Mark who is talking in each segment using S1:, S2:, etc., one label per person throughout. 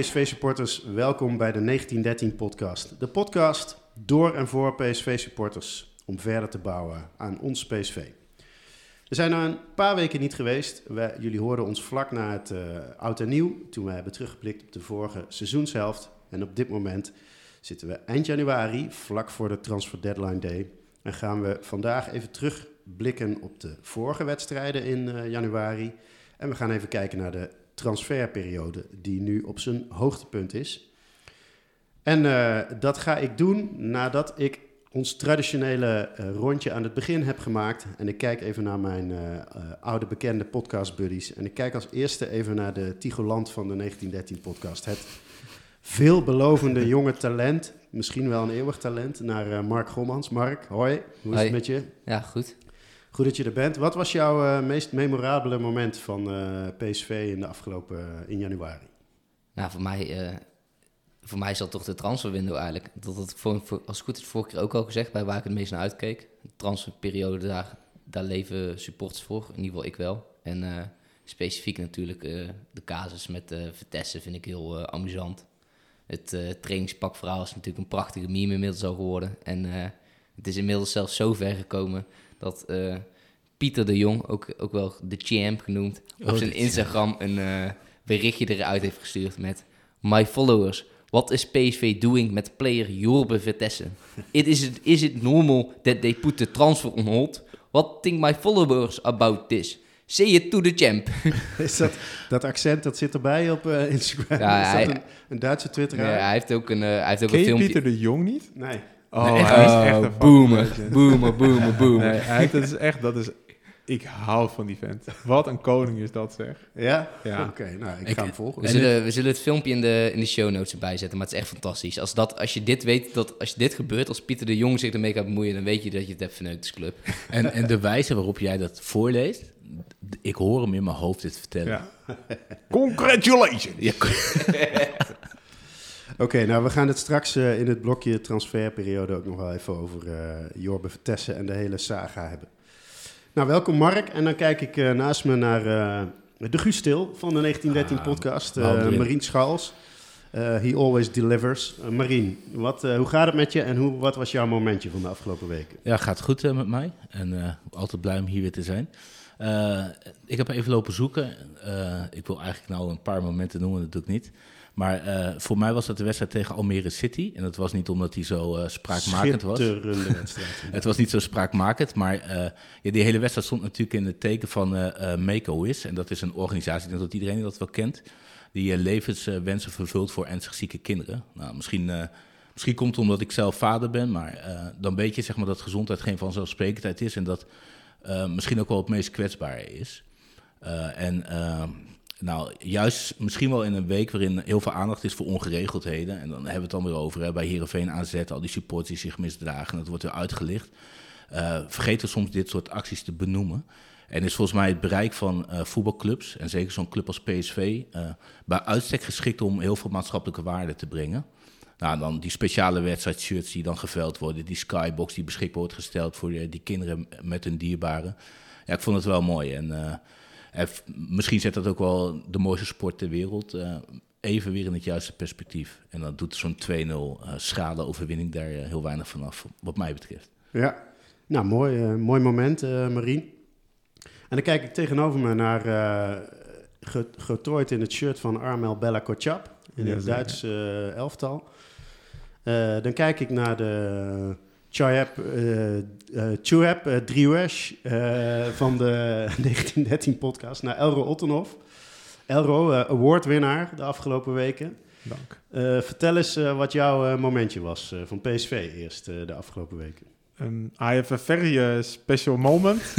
S1: PSV-supporters. Welkom bij de 1913-podcast. De podcast door en voor PSV-supporters om verder te bouwen aan ons PSV. We zijn er een paar weken niet geweest. Jullie hoorden ons vlak na het uh, oud en nieuw, toen we hebben teruggeblikt op de vorige seizoenshelft. En op dit moment zitten we eind januari, vlak voor de Transfer Deadline Day. En gaan we vandaag even terugblikken op de vorige wedstrijden in uh, januari. En we gaan even kijken naar de transferperiode die nu op zijn hoogtepunt is. En uh, dat ga ik doen nadat ik ons traditionele uh, rondje aan het begin heb gemaakt. En ik kijk even naar mijn uh, oude bekende podcast buddies. En ik kijk als eerste even naar de Tigoland van de 1913 podcast. Het veelbelovende jonge talent, misschien wel een eeuwig talent, naar Mark Gommans. Mark, hoi, hoe is
S2: hoi.
S1: het met je?
S2: Ja, goed.
S1: Goed dat je er bent. Wat was jouw uh, meest memorabele moment van uh, PSV in de afgelopen uh, in januari?
S2: Nou, voor mij, voor mij is dat toch de transferwindow eigenlijk. Dat had ik voor, als het goed is vorige keer ook al gezegd, bij waar ik het meest naar uitkeek. De transferperiode, daar, daar leven supporters voor, in ieder geval ik wel. En specifiek natuurlijk de casus met Vitesse vind ik heel amusant. Het trainingspakverhaal is natuurlijk een prachtige meme inmiddels al geworden. En het is inmiddels zelfs zo ver gekomen dat uh, Pieter de Jong, ook, ook wel de champ genoemd, op oh, zijn Instagram een uh, berichtje eruit heeft gestuurd met My followers, what is PSV doing met player Jorbe Vitesse? It is, it, is it normal that they put the transfer on hold? What think my followers about this? Say it to the champ.
S1: is dat, dat accent, dat zit erbij op uh, Instagram? Ja, is dat hij, een, een, Duitse twitteraar?
S2: Ja, hij heeft ook een, hij heeft ook
S3: Ken
S2: een filmpje...
S3: Pieter de Jong niet?
S1: Nee.
S3: Oh,
S2: nee,
S3: hij is echt een
S2: boomer, boomer, boomer, boomer.
S3: Nee, hij, dat is echt, dat is, ik hou van die vent. Wat een koning is dat, zeg.
S1: Ja?
S3: Ja.
S1: Oké, okay, nou, ik, ik, ga hem volgen.
S2: We zullen, we zullen het filmpje in de, in de show notes erbij zetten, maar het is echt fantastisch. Als, dat, als je dit weet, dat als je dit gebeurt, als Pieter de Jong zich ermee gaat bemoeien, dan weet je dat je het hebt verneukt als club.
S4: En, en de wijze waarop jij dat voorleest, ik hoor hem in mijn hoofd dit vertellen.
S3: Ja. Congratulations!
S4: Ja.
S1: Oké, okay, nou we gaan het straks uh, in het blokje transferperiode ook nog wel even over uh, Jorbe Vertessen en de hele saga hebben. Nou, welkom Mark. En dan kijk ik uh, naast me naar de Guustil van de 1913 ah, podcast, Marien Schals. he always delivers. Marien, wat, hoe gaat het met je en hoe, wat was jouw momentje van de afgelopen weken?
S4: Ja, gaat goed met mij en altijd blij om hier weer te zijn. ik heb even lopen zoeken. ik wil eigenlijk nou een paar momenten noemen, dat doe ik niet. Maar uh, voor mij was dat de wedstrijd tegen Almere City. En dat was niet omdat hij zo uh, spraakmakend was.
S1: wedstrijd.
S4: het was niet zo spraakmakend, maar uh, ja, die hele wedstrijd stond natuurlijk in het teken van Is. En dat is een organisatie, ik denk dat iedereen dat wel kent, die levenswensen vervult voor ernstig zieke kinderen. Nou, misschien, misschien komt het omdat ik zelf vader ben, maar dan weet je zeg maar, dat gezondheid geen vanzelfsprekendheid is. En dat misschien ook wel het meest kwetsbare is. en nou, juist misschien wel in een week waarin heel veel aandacht is voor ongeregeldheden. En dan hebben we het dan weer over hè, bij Heerenveen AZ, al die supporters die zich misdragen. Dat wordt weer uitgelicht. Uh, vergeten soms dit soort acties te benoemen. En is volgens mij het bereik van uh, voetbalclubs, en zeker zo'n club als PSV, uh, bij uitstek geschikt om heel veel maatschappelijke waarde te brengen. Nou, dan die speciale wedstrijdshirts die dan geveld worden, die skybox die beschikbaar wordt gesteld voor die, die kinderen met hun dierbaren. Ja, ik vond het wel mooi. En en misschien zet dat ook wel de mooiste sport ter wereld uh, even weer in het juiste perspectief. En dan doet zo'n 2-0 uh, schade overwinning daar uh, heel weinig vanaf, wat mij betreft.
S1: Ja, nou mooi, mooi moment, Marien. En dan kijk ik tegenover me naar getooid in het shirt van Armel Bella Kotschap in ja, het Duitse elftal. dan kijk ik naar de Chayab, uh, uh, Chuab uh, Driouesh van de 1913 podcast naar Elro Ottenhoff. Elro, awardwinnaar de afgelopen weken.
S3: Dank.
S1: vertel eens wat jouw momentje was van PSV eerst de afgelopen weken.
S3: Um, I have a very special moment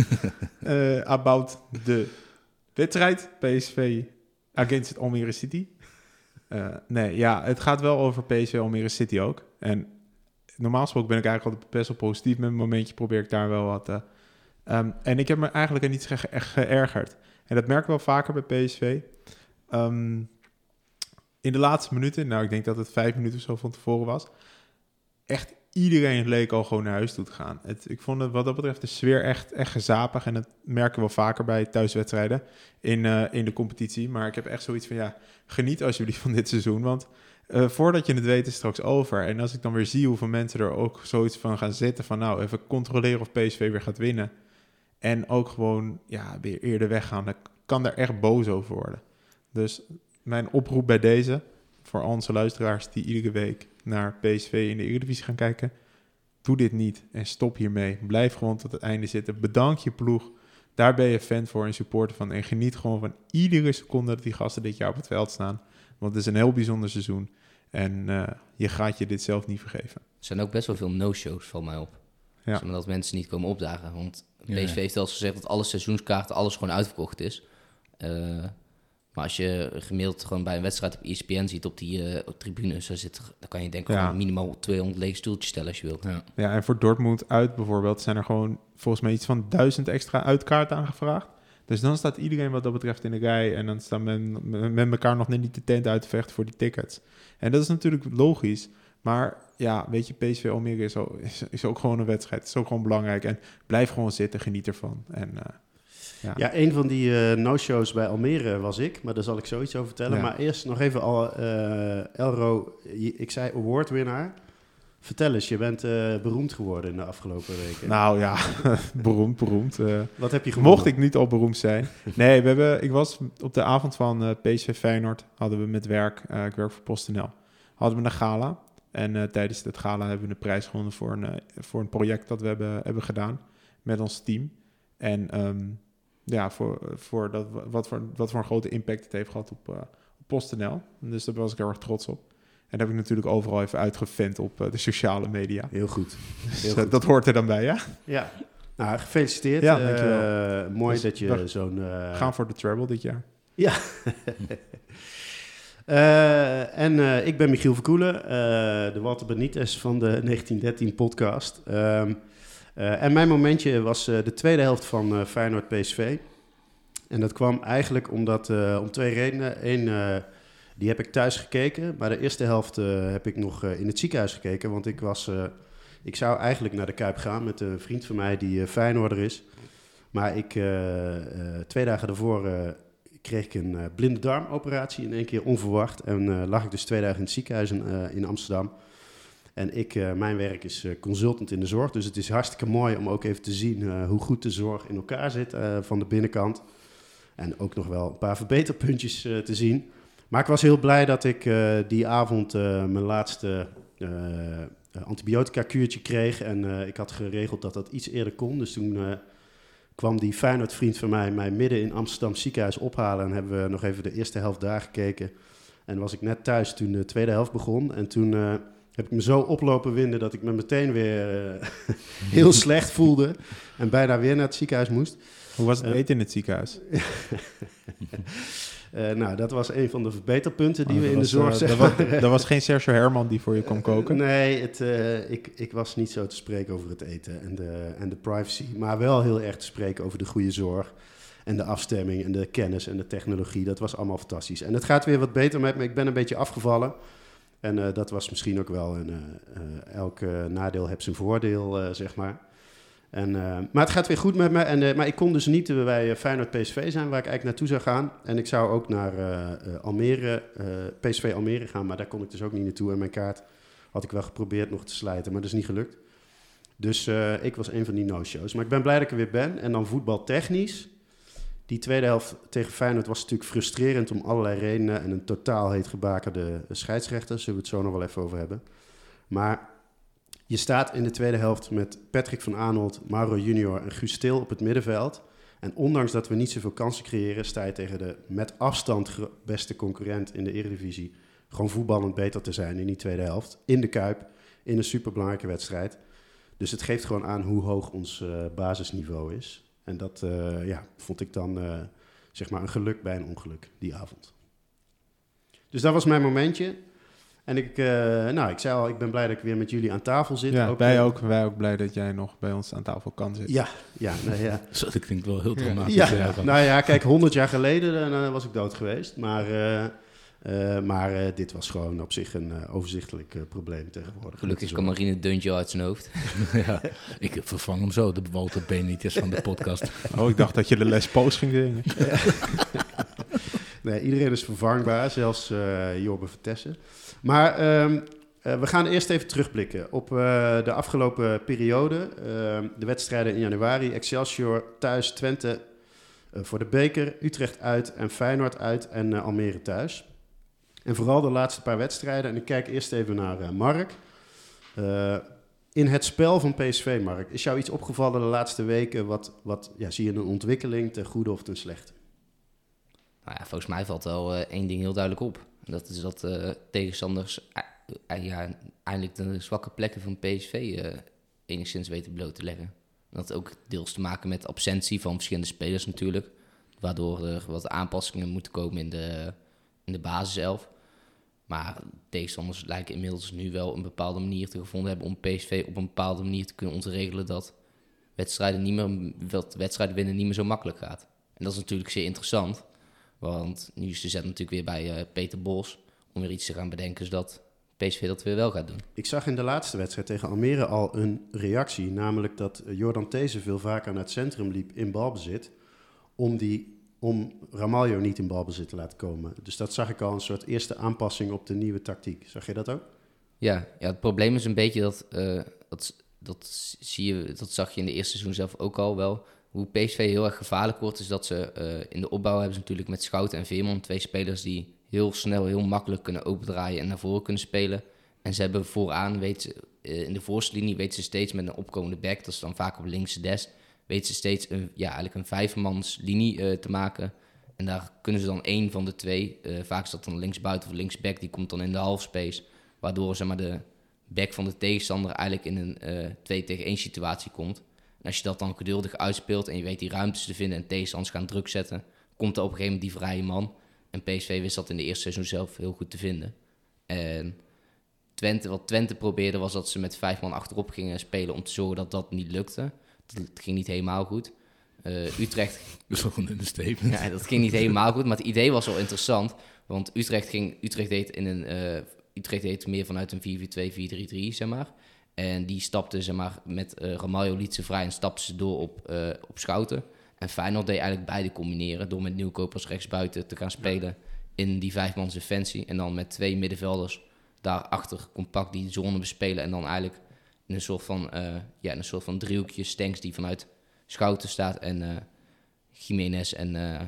S3: about the wedstrijd PSV against Almere City. nee, ja, het gaat wel over PSV Almere City ook. En normaal gesproken ben ik eigenlijk altijd best wel positief met mijn momentje. Probeer ik daar wel wat. Uh, um, en ik heb me eigenlijk niet ge echt geërgerd. En dat merk ik wel vaker bij PSV. Um, in de laatste minuten, nou ik denk dat het vijf minuten of zo van tevoren was. Echt iedereen leek al gewoon naar huis toe te gaan. Het, ik vond het wat dat betreft de sfeer echt, echt gezapig. En dat merken we wel vaker bij thuiswedstrijden in, eh, in de competitie. Maar ik heb echt zoiets van, ja, geniet alsjeblieft van dit seizoen. Want eh, voordat je het weet is het straks over. En als ik dan weer zie hoeveel mensen er ook zoiets van gaan zitten... van nou, even controleren of PSV weer gaat winnen... en ook gewoon ja, weer eerder weggaan... dan kan daar echt boos over worden. Dus mijn oproep bij deze... voor onze luisteraars die iedere week naar PSV in de Eredivisie gaan kijken... doe dit niet en stop hiermee. Blijf gewoon tot het einde zitten. Bedank je ploeg. Daar ben je fan voor en supporter van. En geniet gewoon van iedere seconde dat die gasten dit jaar op het veld staan. Want het is een heel bijzonder seizoen. En uh, je gaat je dit zelf niet vergeven.
S2: Er zijn ook best wel veel no-shows, van mij op. Ja. Zodat dat mensen niet komen opdagen. Want PSV ja. heeft al gezegd dat alle seizoenskaarten, alles gewoon uitverkocht is. Uh, maar als je gemiddeld gewoon bij een wedstrijd op ESPN ziet op die uh, op tribunes, dan, zit, dan kan je denk ik ja. minimaal 200 lege stoeltjes stellen als je wilt.
S3: Ja. ja, en voor Dortmund uit bijvoorbeeld zijn er gewoon volgens mij iets van duizend extra uitkaarten aangevraagd. Dus dan staat iedereen wat dat betreft in de rij en dan staan men met elkaar nog net niet de tent uit te vechten voor die tickets. En dat is natuurlijk logisch, maar ja, weet je, PSV Almere is, ook, is, is ook gewoon een wedstrijd. Het is ook gewoon belangrijk en blijf gewoon zitten, geniet ervan. En uh,
S1: ja. ja, een van die uh, no-shows bij Almere was ik, maar daar zal ik zoiets over vertellen. Ja. Maar eerst nog even al, uh, Elro, ik zei awardwinnaar. Vertel eens, je bent uh, beroemd geworden in de afgelopen weken.
S3: Nou ja, beroemd, beroemd.
S1: Wat heb je gewonnen?
S3: Mocht ik niet al beroemd zijn. Nee, we hebben, ik was op de avond van PSV Feyenoord, hadden we met werk, ik werk voor PostNL, hadden we een gala. En tijdens het gala hebben we een prijs gewonnen voor een, voor een project dat we hebben, hebben gedaan met ons team. En um, ja, voor, voor dat, wat, voor, wat voor een grote impact het heeft gehad op, uh, op PostNL. Dus daar was ik heel erg trots op. En dat heb ik natuurlijk overal even uitgevent op uh, de sociale media.
S1: Heel goed.
S3: Dus, Heel goed. dat hoort er dan bij, ja?
S1: Ja. Nou, gefeliciteerd. Ja, dankjewel. Uh, mooi dus dat je zo'n... Uh...
S3: Gaan voor de treble dit jaar.
S1: Ja. en ik ben Michiel Verkoelen, de Walter Benitez van de 1913 podcast. Um, uh, en mijn momentje was uh, de tweede helft van uh, Feyenoord PSV. En dat kwam eigenlijk omdat, om twee redenen. Eén, die heb ik thuis gekeken. Maar de eerste helft heb ik nog in het ziekenhuis gekeken. Want ik, was, ik zou eigenlijk naar de Kuip gaan met een vriend van mij die Feyenoorder is. Maar ik, twee dagen daarvoor kreeg ik een blinde darmoperatie in één keer onverwacht. En lag ik dus twee dagen in het ziekenhuis in Amsterdam. En ik, uh, mijn werk is uh, consultant in de zorg. Dus het is hartstikke mooi om ook even te zien uh, hoe goed de zorg in elkaar zit van de binnenkant. En ook nog wel een paar verbeterpuntjes te zien. Maar ik was heel blij dat ik die avond mijn laatste antibiotica-kuurtje kreeg. En ik had geregeld dat dat iets eerder kon. Dus toen kwam die Feyenoord-vriend van mij mij midden in Amsterdam ziekenhuis ophalen. En hebben we nog even de eerste helft daar gekeken. En was ik net thuis toen de tweede helft begon. En toen heb ik me zo oplopen winden dat ik me meteen weer uh, heel slecht voelde en bijna weer naar het ziekenhuis moest.
S3: Hoe was het uh, eten in het ziekenhuis?
S1: uh, nou, dat was een van de verbeterpunten die oh, we in was, de zorg
S3: zeggen. Was, er was geen Sergio Herman die voor je kon koken?
S1: nee, het, ik, ik was niet zo te spreken over het eten en de, en de privacy, maar wel heel erg te spreken over de goede zorg. En de afstemming en de kennis en de technologie, dat was allemaal fantastisch. En het gaat weer wat beter met me. Ik ben een beetje afgevallen. En uh, dat was misschien ook wel een. Uh, elk nadeel heeft zijn voordeel, zeg maar. En, maar het gaat weer goed met me. En, maar ik kon dus niet bij Feyenoord PSV zijn, waar ik eigenlijk naartoe zou gaan. En ik zou ook naar Almere, PSV Almere gaan, maar daar kon ik dus ook niet naartoe. En mijn kaart had ik wel geprobeerd nog te slijten, maar dat is niet gelukt. Dus ik was een van die no-shows. Maar ik ben blij dat ik er weer ben. En dan voetbaltechnisch die tweede helft tegen Feyenoord was natuurlijk frustrerend om allerlei redenen. En een totaal heet gebakerde scheidsrechter. Zullen we het zo nog wel even over hebben. Maar je staat in de tweede helft met Patrick van Aanholt, Mauro Junior en Guus op het middenveld. En ondanks dat we niet zoveel kansen creëren, sta je tegen de met afstand beste concurrent in de Eredivisie. Gewoon voetballend beter te zijn in die tweede helft. In de Kuip, in een superbelangrijke wedstrijd. Dus het geeft gewoon aan hoe hoog ons uh, basisniveau is. En dat uh, ja, vond ik dan uh, zeg maar een geluk bij een ongeluk die avond. Dus dat was mijn momentje. En ik, uh, nou, ik zei al, ik ben blij dat ik weer met jullie aan tafel zit.
S3: Ja, ook, wij, ook, wij ook blij dat jij nog bij ons aan tafel kan zitten.
S1: Ja, ja, nou ja.
S4: Zo, dat klinkt wel heel dramatisch.
S1: Ja, ja. nou ja, kijk, honderd jaar geleden dan was ik dood geweest. Maar Eh, maar eh, dit was gewoon op zich een eh, overzichtelijk eh, probleem tegenwoordig.
S2: Gelukkig kan Marine een deuntje uit zijn hoofd.
S4: ja, ik vervang hem zo, de Walter Benitez van de podcast.
S3: Oh, ik dacht dat je de Les Poos ging zingen.
S1: Nee, iedereen is vervangbaar, zelfs eh Jorbe Vertessen. Maar ehm, eh, we gaan eerst even terugblikken op eh, de afgelopen periode. Ehm, de wedstrijden in januari. Excelsior thuis, Twente voor de beker, Utrecht uit en Feyenoord uit en Almere thuis. En vooral de laatste paar wedstrijden. En ik kijk eerst even naar eh, Mark. Eh, in het spel van PSV, Mark, is jou iets opgevallen de laatste weken? Wat, wat ja, zie je een ontwikkeling ten goede of ten slechte?
S2: Nou ja, volgens mij valt wel eh, één ding heel duidelijk op. Dat is dat tegenstanders ja, eindelijk de zwakke plekken van PSV enigszins weten bloot te leggen. Dat ook deels te maken met absentie van verschillende spelers natuurlijk. Waardoor er wat aanpassingen moeten komen in de, in de basiself. Maar tegenstanders lijken inmiddels nu wel een bepaalde manier te gevonden hebben om PSV op een bepaalde manier te kunnen ontregelen dat wedstrijden, niet meer, dat wedstrijden winnen niet meer zo makkelijk gaat. En dat is natuurlijk zeer interessant. Want nu is de zet natuurlijk weer bij eh, Peter Bos om weer iets te gaan bedenken zodat PSV dat weer wel gaat doen.
S1: Ik zag in de laatste wedstrijd tegen Almere al een reactie. Namelijk dat eh, Jordan These veel vaker naar het centrum liep in balbezit. Om, die, om Ramaljo niet in balbezit te laten komen. Dus dat zag ik al een soort eerste aanpassing op de nieuwe tactiek. Zag je dat ook?
S2: Ja, ja het probleem is een beetje dat, eh, dat, dat, zie je, dat zag je in de eerste seizoen zelf ook al wel. Hoe PSV heel erg gevaarlijk wordt, is dat ze eh, in de opbouw hebben ze natuurlijk met Schouten en Veerman twee spelers die heel snel, heel makkelijk kunnen opendraaien en naar voren kunnen spelen. En ze hebben vooraan, weet eh, in de voorste linie weten ze steeds met een opkomende back, dat is dan vaak op linkse des, weten ze steeds een, ja, eigenlijk een vijfmans linie eh, te maken. En daar kunnen ze dan één van de twee, eh, vaak is dat dan linksbuiten of linksback, die komt dan in de halfspace. Waardoor zeg maar, de back van de tegenstander eigenlijk in een eh 2 tegen 1 situatie komt. En als je dat dan geduldig uitspeelt en je weet die ruimtes te vinden en tegenstanders gaan druk zetten, komt er op een gegeven moment die vrije man. En PSV wist dat in de eerste seizoen zelf heel goed te vinden. En Twente, wat Twente probeerde was dat ze met vijf man achterop gingen spelen om te zorgen dat dat niet lukte. Dat ging niet helemaal goed. Eh, Utrecht
S4: Dat is wel een understatement.
S2: ja, dat ging niet helemaal goed, maar het idee was wel interessant. Want Utrecht, ging, Utrecht deed in een. eh, Utrecht deed meer vanuit een 4-4-2, 4-3-3, zeg maar. En die stapte, zeg maar, met eh Ramaljo liet ze vrij en stapte ze door op, op Schouten. En Feyenoord deed eigenlijk beide combineren door met Nieuwkopers rechtsbuiten te gaan spelen in die vijfmans defensie. En dan met twee middenvelders daarachter compact die zone bespelen. En dan eigenlijk in een soort van, eh, ja, een soort van driehoekje Stenks die vanuit Schouten staat. En eh Jiménez en eh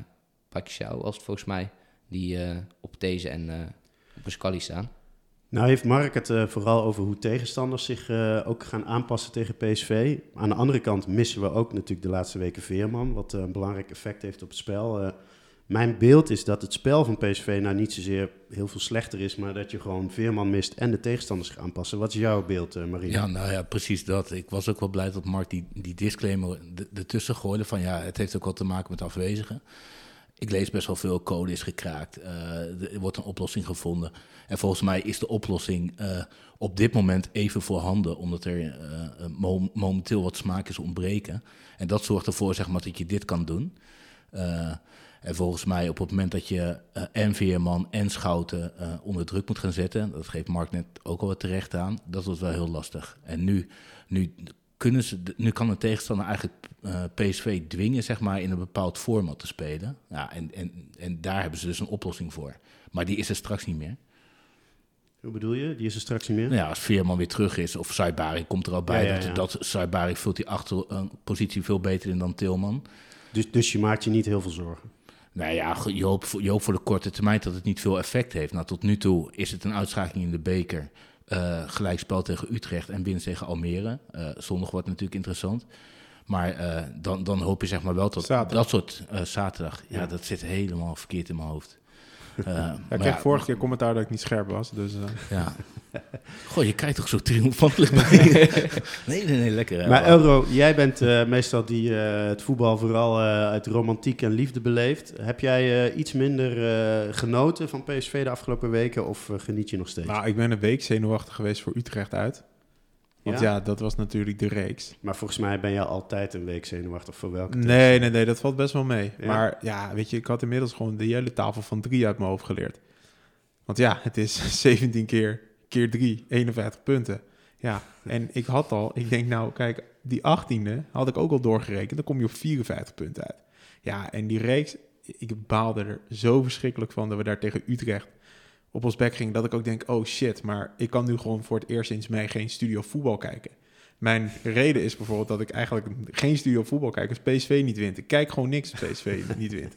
S2: Pacquiao het volgens mij. Die op deze en op Pascali staan.
S1: Nou heeft Mark het vooral over hoe tegenstanders zich ook gaan aanpassen tegen PSV. Aan de andere kant missen we ook natuurlijk de laatste weken Veerman, wat een belangrijk effect heeft op het spel. Mijn beeld is dat het spel van PSV nou niet zozeer heel veel slechter is, maar dat je gewoon Veerman mist en de tegenstanders gaat aanpassen. Wat is jouw beeld, Marie?
S4: Ja, nou ja, precies dat. Ik was ook wel blij dat Mark die, die disclaimer ertussen gooide van ja, het heeft ook wat te maken met afwezigen. Ik lees best wel veel, code is gekraakt, eh, er wordt een oplossing gevonden. En volgens mij is de oplossing eh, op dit moment even voorhanden, omdat er mo- momenteel wat smaakjes ontbreken. En dat zorgt ervoor zeg maar, dat je dit kan doen. En volgens mij op het moment dat je eh, en Veerman en Schouten eh, onder druk moet gaan zetten, dat geeft Mark net ook al wat terecht aan, dat wordt wel heel lastig. En nu, nu, kunnen ze, nu kan een tegenstander eigenlijk eh, PSV dwingen zeg maar, in een bepaald format te spelen. Ja, en, en, en daar hebben ze dus een oplossing voor. Maar die is er straks niet meer.
S1: Hoe bedoel je? Die is er straks niet meer?
S4: Nou ja, als Veerman weer terug is, of Saibari komt er al bij,
S1: Ja, ja, ja.
S4: dat, Saibari vult die achter een positie veel beter in dan Tilman.
S1: Dus, dus je maakt je niet heel veel zorgen.
S4: Nou ja, je hoopt, voor, je hoopt voor de korte termijn dat het niet veel effect heeft. Nou, tot nu toe is het een uitschakeling in de beker. eh gelijkspel tegen Utrecht en winst tegen Almere. Eh, zondag wordt natuurlijk interessant. Maar eh, dan, dan hoop je zeg maar wel tot
S3: Zaterdag.
S4: dat soort zaterdag. Ja,
S1: Ja.
S4: dat zit helemaal verkeerd in mijn hoofd. Eh,
S3: Ja, ik kreeg vorige keer commentaar dat ik niet scherp was. Dus, eh,
S4: Ja. Goh, je kijkt toch zo triomfantelijk bij. nee, nee, nee, lekker. hè.
S1: Maar Elro, jij bent eh, meestal die eh, het voetbal vooral eh, uit romantiek en liefde beleeft. Heb jij eh, iets minder eh, genoten van PSV de afgelopen weken of geniet je nog steeds?
S3: nou, ik ben een week zenuwachtig geweest voor Utrecht uit. Want
S1: Ja?
S3: ja, dat was natuurlijk de reeks.
S1: Maar volgens mij ben je altijd een week zenuwachtig voor welke
S3: Nee, nee, nee, dat valt best wel mee.
S1: Ja?
S3: Maar ja, weet je, ik had inmiddels gewoon de hele tafel van drie uit mijn hoofd geleerd. Want ja, het is 17 keer, keer 3, 51 punten. Ja, en ik had al, ik denk nou, kijk, die 18e had ik ook al doorgerekend. Dan kom je op 54 punten uit. Ja, en die reeks, ik baalde er zo verschrikkelijk van dat we daar tegen Utrecht op ons bek gingen. Dat ik ook denk, oh shit, maar ik kan nu gewoon voor het eerst sinds mij geen studio voetbal kijken. Mijn reden is bijvoorbeeld dat ik eigenlijk geen studio voetbal kijk als PSV niet wint. Ik kijk gewoon niks als PSV niet wint.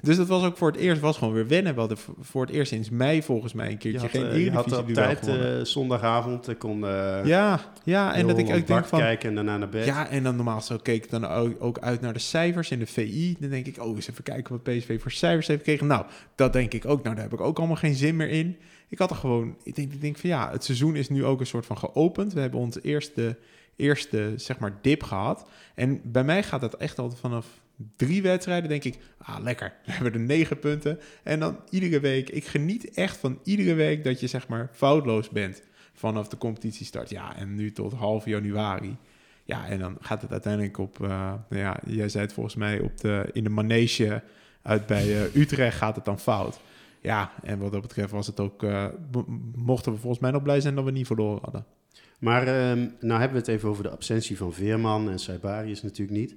S3: Dus dat was ook voor het eerst was gewoon weer wennen. We hadden voor het eerst sinds mei volgens mij een keertje
S1: Je had,
S3: geen
S1: eh, had
S3: Eredivisie
S1: op
S3: duel
S1: tijd eh, zondagavond ik kon eh,
S3: ja, ja, en dat ik ook denk van...
S1: kijken en daarna naar bed.
S3: Ja, en dan normaal zo keek ik dan ook ook uit naar de cijfers in de VI. Dan denk ik, oh, eens even kijken wat PSV voor cijfers heeft gekregen. Nou, dat denk ik ook. Nou, daar heb ik ook allemaal geen zin meer in. Ik had er gewoon, ik denk, ik denk van ja, het seizoen is nu ook een soort van geopend. We hebben onze eerste, eerste zeg maar, dip gehad. En bij mij gaat het echt altijd vanaf drie wedstrijden, denk ik, ah, lekker. We hebben er negen punten. En dan iedere week, ik geniet echt van iedere week dat je zeg maar foutloos bent vanaf de competitiestart. Ja, en nu tot half januari. Ja, en dan gaat het uiteindelijk op, eh, nou ja, jij zei het volgens mij, op de, in de manege uit bij eh, Utrecht gaat het dan fout. Ja, en wat dat betreft was het ook, eh, mo- mochten we volgens mij nog blij zijn dat we niet verloren hadden.
S1: Maar ehm, nou hebben we het even over de absentie van Veerman en Saibarius natuurlijk niet.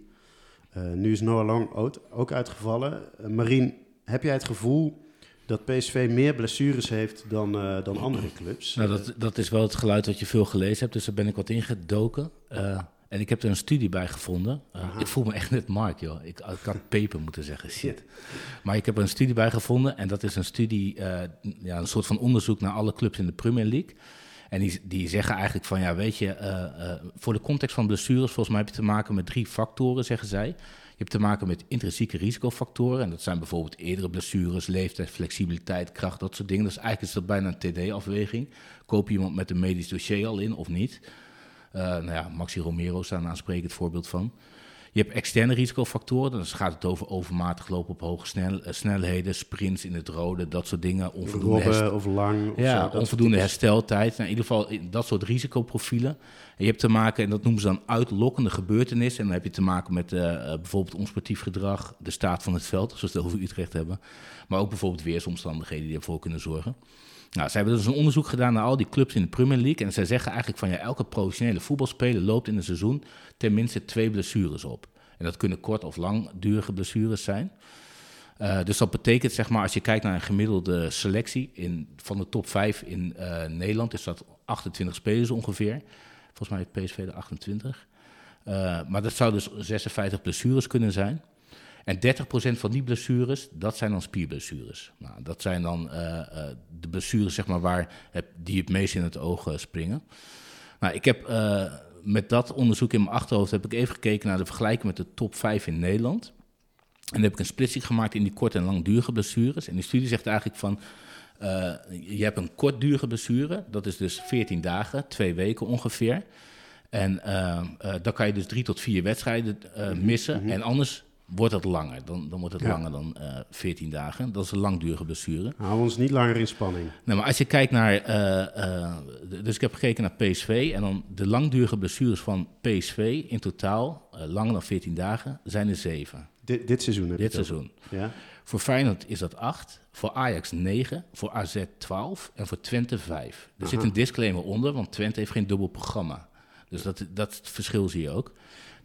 S1: Eh, nu is Noah Lang ook, uitgevallen. Uh, Marien, heb jij het gevoel dat PSV meer blessures heeft dan, eh, dan andere clubs?
S4: Nou, dat, dat is wel het geluid dat je veel gelezen hebt, dus daar ben ik wat ingedoken. En ik heb er een studie bij gevonden. Ik voel me echt net Mark, joh. Ik, ik had peper moeten zeggen, shit. Maar ik heb er een studie bij gevonden en dat is een studie, ja, een soort van onderzoek naar alle clubs in de Premier League. En die, die zeggen eigenlijk van, ja, weet je, eh, eh, voor de context van blessures, volgens mij heb je te maken met drie factoren, zeggen zij. Je hebt te maken met intrinsieke risicofactoren. En dat zijn bijvoorbeeld eerdere blessures, leeftijd, flexibiliteit, kracht, dat soort dingen. Dus eigenlijk is dat bijna een TD-afweging. Koop je iemand met een medisch dossier al in of niet? Eh, nou ja, Maxi Romero is daar een aansprekend voorbeeld van. Je hebt externe risicofactoren. Dan gaat het over overmatig lopen op hoge snel, eh, snelheden, sprints in het rode, dat soort dingen. Onvoldoende herstel-
S1: Robben of Lang? Of
S4: ja,
S1: zo,
S4: onvoldoende hersteltijd. Nou, in ieder geval dat soort risicoprofielen. En je hebt te maken, en dat noemen ze dan uitlokkende gebeurtenissen. En dan heb je te maken met eh, eh, bijvoorbeeld onsportief gedrag, de staat van het veld, als we het over Utrecht hebben. Maar ook bijvoorbeeld weersomstandigheden die ervoor kunnen zorgen. Nou, ze hebben dus een onderzoek gedaan naar al die clubs in de Premier League. En zij zeggen eigenlijk van ja, elke professionele voetbalspeler loopt in een seizoen tenminste twee blessures op. En dat kunnen kort of langdurige blessures zijn. Uh, dus dat betekent, zeg maar, als je kijkt naar een gemiddelde selectie in, van de top 5 in uh, Nederland, is dat 28 spelers ongeveer. Volgens mij heeft PSV er 28. Uh, maar dat zou dus 56 blessures kunnen zijn. En 30% van die blessures, dat zijn dan spierblessures. Nou, dat zijn dan uh, uh, de blessures zeg maar, waar het, die het meest in het oog uh, springen. Nou, ik heb met dat onderzoek in mijn achterhoofd heb ik even gekeken naar de vergelijking met de top 5 in Nederland. En dan heb ik een splitsing gemaakt in die korte en langdurige blessures. En die studie zegt eigenlijk van, uh, je hebt een kortdurige blessure, dat is dus 14 dagen, twee weken ongeveer. En uh, uh, dan kan je dus drie tot vier wedstrijden missen. Mm -hmm. En anders wordt het langer. Dan, dan wordt het ja. langer dan uh, 14 dagen. Dat is een langdurige blessure.
S1: Houden we ons niet langer in spanning.
S4: Nou, maar als je kijkt naar... Uh, uh, dus ik heb gekeken naar PSV... en dan de langdurige blessures van PSV in totaal... langer dan 14 dagen, zijn er zeven.
S1: Dit, dit seizoen
S4: Dit seizoen.
S1: Ja.
S4: Voor Feyenoord is dat 8, voor Ajax 9, voor AZ 12 en voor Twente 5. Er Aha. zit een disclaimer onder, want Twente heeft geen dubbel programma. Dus dat, dat verschil zie je ook.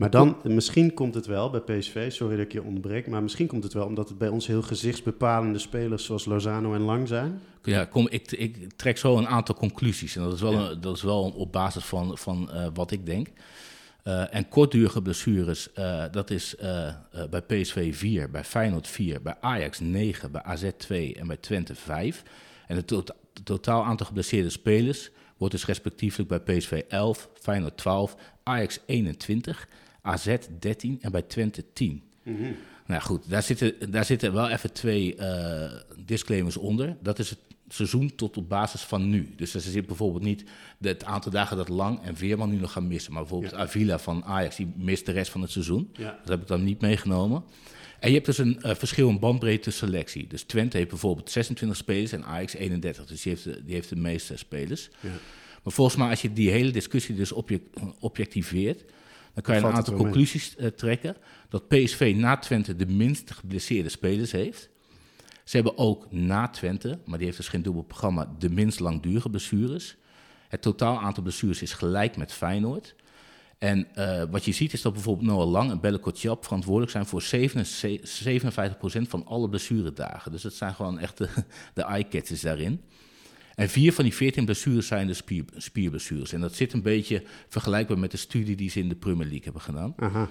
S1: Maar dan, misschien komt het wel bij PSV, sorry dat ik je onderbreek, maar misschien komt het wel omdat het bij ons heel gezichtsbepalende spelers zoals Lozano en Lang zijn.
S4: Ja, kom, ik, ik trek zo een aantal conclusies en dat is wel, ja. een, dat is wel op basis van, van uh, wat ik denk. Uh, en kortdurige blessures, uh, dat is bij PSV 4, bij Feyenoord 4, bij Ajax 9, bij AZ 2 en bij Twente 5. En het to totaal aantal geblesseerde spelers wordt dus respectievelijk bij PSV 11, Feyenoord 12, Ajax 21, AZ 13 en bij Twente 10. Mm -hmm. Nou goed, daar zitten, daar zitten wel even twee disclaimers onder. Dat is het seizoen tot op basis van nu. Dus er zit bijvoorbeeld niet het aantal dagen dat Lang en Veerman nu nog gaan missen. Maar bijvoorbeeld ja. Avila van Ajax, die mist de rest van het seizoen. Ja. Dat heb ik dan niet meegenomen. En je hebt dus een uh, verschil in bandbreedte selectie. Dus Twente heeft bijvoorbeeld 26 spelers en Ajax 31. Dus die heeft de, die heeft de meeste spelers. Ja. Maar volgens mij, als je die hele discussie dus object, objectiveert... dan kan je een aantal conclusies uh, trekken. Dat PSV na Twente de minst geblesseerde spelers heeft... Ze hebben ook na Twente, maar die heeft dus geen dubbel programma, de minst langdurige blessures. Het totaal aantal blessures is gelijk met Feyenoord. En uh, wat je ziet is dat bijvoorbeeld Noah Lang en Belle Kotjap verantwoordelijk zijn voor 57% van alle blessuredagen. Dus dat zijn gewoon echt de, de eye-catchers daarin. En vier van die 14 blessures zijn de spier, spierblessures. En dat zit een beetje vergelijkbaar met de studie die ze in de Premier League hebben gedaan.
S1: Aha.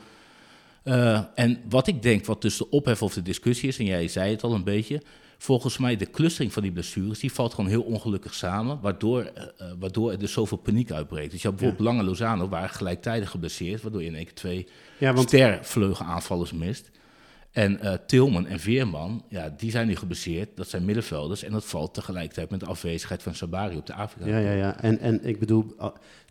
S4: Uh, en wat ik denk, wat dus de ophef of de discussie is, en jij zei het al een beetje, volgens mij de clustering van die blessures, die valt gewoon heel ongelukkig samen, waardoor, uh, waardoor er dus zoveel paniek uitbreekt. Dus je had bijvoorbeeld ja. Lange Lozano waren gelijktijdig geblesseerd, waardoor je in één keer twee ja, want... stervleugelaanvallers mist. En uh, Tilman en Veerman, ja, die zijn nu geblesseerd. Dat zijn middenvelders. En dat valt tegelijkertijd met de afwezigheid van Sabari op de Afrika.
S1: Ja, ja, ja. En, en ik bedoel,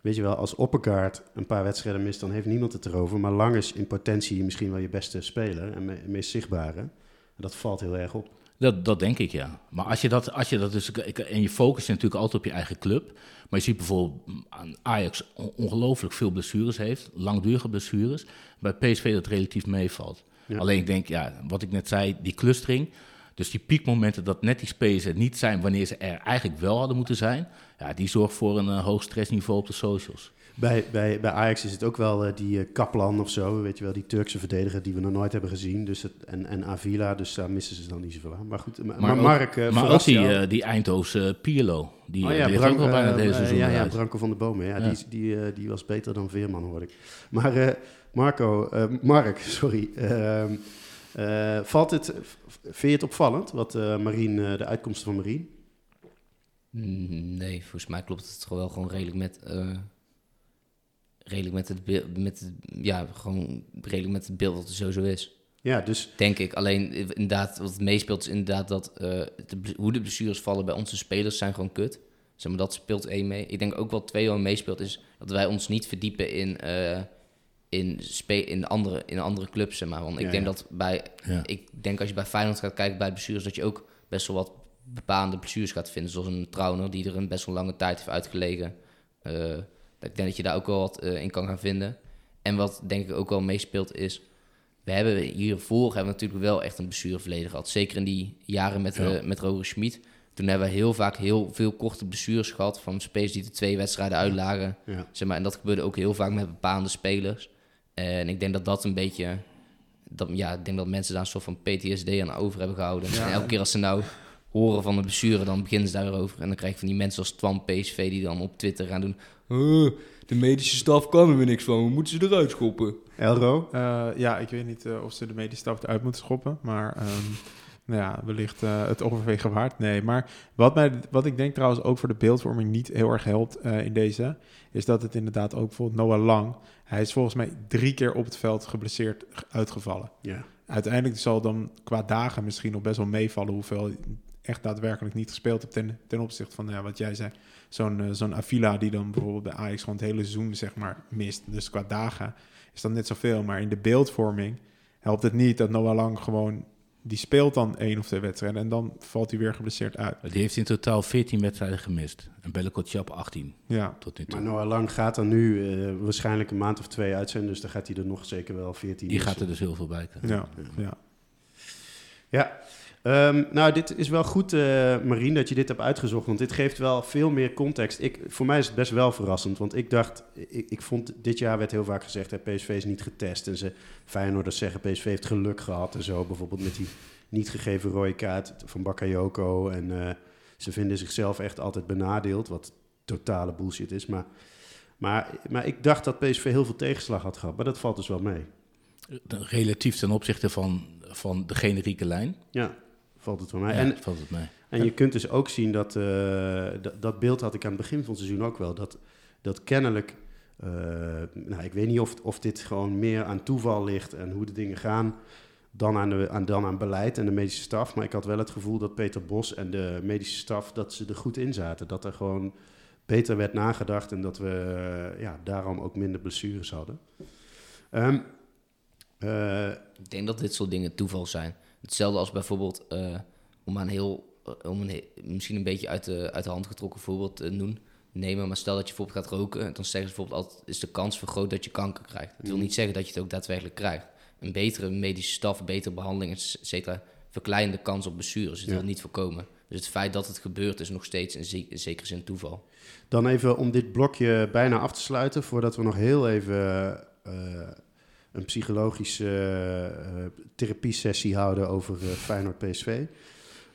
S1: weet je wel, als Opperkaart een paar wedstrijden mist, dan heeft niemand het erover. Maar Lang is in potentie misschien wel je beste speler en me meest zichtbare. Dat valt heel erg op.
S4: Dat, dat denk ik, ja. Maar als je dat, als je dat dus... En je focust je natuurlijk altijd op je eigen club. Maar je ziet bijvoorbeeld aan Ajax ongelooflijk veel blessures heeft. Langdurige blessures. Bij PSV dat relatief meevalt. Ja. Alleen ik denk, ja, wat ik net zei, die clustering. Dus die piekmomenten dat net die er niet zijn wanneer ze er eigenlijk wel hadden moeten zijn. Ja, die zorgt voor een uh, hoog stressniveau op de socials.
S1: Bij, bij, bij Ajax is het ook wel uh, die uh, Kaplan of zo, weet je wel, die Turkse verdediger die we nog nooit hebben gezien. Dus het, en, en Avila, dus daar missen ze dan niet zoveel aan. Maar goed, maar, maar Mark...
S4: Uh, maar ook die, die Eindhovense Pierlo, die,
S1: oh, ja,
S4: die
S1: Branko,
S4: ook bijna deze seizoen
S1: Ja, ja Branko van de Bomen, ja, ja. Die, die, die was beter dan Veerman, hoor ik. Maar Marco, Mark, sorry... Ehm, uh, valt het, vind je het opvallend, wat uh, Marien, de uitkomsten van Marien?
S2: Nee, volgens mij klopt het wel gewoon redelijk met, redelijk met het beeld, met het, ja, gewoon redelijk met het beeld wat er sowieso is.
S1: Ja, dus...
S2: Denk ik. Alleen inderdaad, wat het meespeelt is inderdaad dat de, hoe de blessures vallen bij onze spelers zijn gewoon kut. Zeg maar, dat speelt één mee. Ik denk ook wat twee wel meespeelt is dat wij ons niet verdiepen in in, spe in, andere, in andere clubs, zeg maar. Want ik
S1: Ja,
S2: denk
S1: ja.
S2: dat bij...
S4: Ja.
S2: Ik denk als je bij Feyenoord gaat kijken bij blessures... dat je ook best wel wat bepaalde blessures gaat vinden. Zoals een Trauner die er een best wel lange tijd heeft uitgelegen. Eh, dat ik denk dat je daar ook wel wat eh, in kan gaan vinden. En wat denk ik ook wel meespeelt is... We hebben hiervoor hebben we natuurlijk wel echt een blessureverleden gehad. Zeker in die jaren met,
S4: Ja.
S2: eh, met Roger Schmid. Toen hebben we heel vaak heel veel korte blessures gehad... van spelers die de twee wedstrijden uitlagen.
S1: Ja.
S2: Zeg maar, en dat gebeurde ook heel vaak met bepaalde spelers. En ik denk dat dat een beetje... Dat, ja, ik denk dat mensen daar een soort van PTSD aan over hebben gehouden. En elke keer als ze nou horen van de blessure, dan beginnen ze daarover. En dan krijg je van die mensen als Twan PSV die dan op Twitter gaan doen... "Oh, de medische staf kan er weer niks van, we moeten ze eruit schoppen.
S1: Elro?
S3: Eh, ja, ik weet niet eh, of ze de medische staf eruit moeten schoppen, maar ehm, ja, wellicht eh, het overwegen waard. Nee, maar wat, mij, wat ik denk trouwens ook voor de beeldvorming niet heel erg helpt eh, in deze, is dat het inderdaad ook bijvoorbeeld Noah Lang, hij is volgens mij drie keer op het veld geblesseerd uitgevallen.
S1: Ja.
S3: Uiteindelijk zal dan qua dagen misschien nog best wel meevallen hoeveel echt daadwerkelijk niet gespeeld hebt ten, ten opzichte van ja, wat jij zei. Zo'n eh, zo'n Avila die dan bijvoorbeeld bij Ajax gewoon het hele seizoen zeg maar mist. Dus qua dagen is dat net zoveel. Maar in de beeldvorming helpt het niet dat Noah Lang gewoon... Die speelt dan één of twee wedstrijden en dan valt hij weer geblesseerd uit.
S4: Die heeft in totaal 14 wedstrijden gemist. En Belle Kotjap 18
S3: Ja,
S4: tot nu toe.
S1: Maar Noah Lang gaat er nu eh, waarschijnlijk een maand of twee uit zijn. Dus dan gaat hij er nog zeker wel 14
S4: Die gaat er dus heel veel bij krijgen.
S3: ja, ja.
S1: Ja, Ehm, nou, dit is wel goed, eh Marien, dat je dit hebt uitgezocht. Want dit geeft wel veel meer context. Ik, voor mij is het best wel verrassend. Want ik dacht, ik, ik vond, dit jaar werd heel vaak gezegd... Hè, PSV is niet getest. En ze Feyenoorders zeggen, PSV heeft geluk gehad en zo. Bijvoorbeeld met die niet gegeven rode kaart van Bakayoko. En eh, ze vinden zichzelf echt altijd benadeeld. Wat totale bullshit is. Maar, maar, maar ik dacht dat PSV heel veel tegenslag had gehad. Maar dat valt dus wel mee.
S4: Relatief ten opzichte van, van de generieke lijn
S1: Ja, valt het mee.
S4: ja,
S1: En
S4: valt het mee.
S1: En je kunt dus ook zien dat, eh, dat, dat beeld had ik aan het begin van het seizoen ook wel, dat, dat kennelijk, eh, nou ik weet niet of, of dit gewoon meer aan toeval ligt en hoe de dingen gaan, dan aan, de, aan, dan aan beleid en de medische staf. Maar ik had wel het gevoel dat Peter Bos en de medische staf, dat ze er goed in zaten. Dat er gewoon beter werd nagedacht en dat we eh, ja, daarom ook minder blessures hadden. Ehm, eh,
S2: Ik denk dat dit soort dingen toeval zijn. Hetzelfde als bijvoorbeeld, eh, om aan heel, eh, om een, misschien een beetje uit de, uit de hand getrokken voorbeeld te doen, nemen. Maar stel dat je bijvoorbeeld gaat roken, dan zeggen ze bijvoorbeeld altijd, is de kans vergroot dat je kanker krijgt. Dat wil
S1: Mhm.
S2: niet zeggen dat je het ook daadwerkelijk krijgt. Een betere medische staf, betere behandeling, et cetera, verkleint de kans op blessures. Het
S1: Ja.
S2: wil niet voorkomen. Dus het feit dat het gebeurt is nog steeds in, ze- in zekere zin toeval.
S1: Dan even om dit blokje bijna af te sluiten, voordat we nog heel even eh, een psychologische eh, therapiesessie houden over eh, Feyenoord PSV.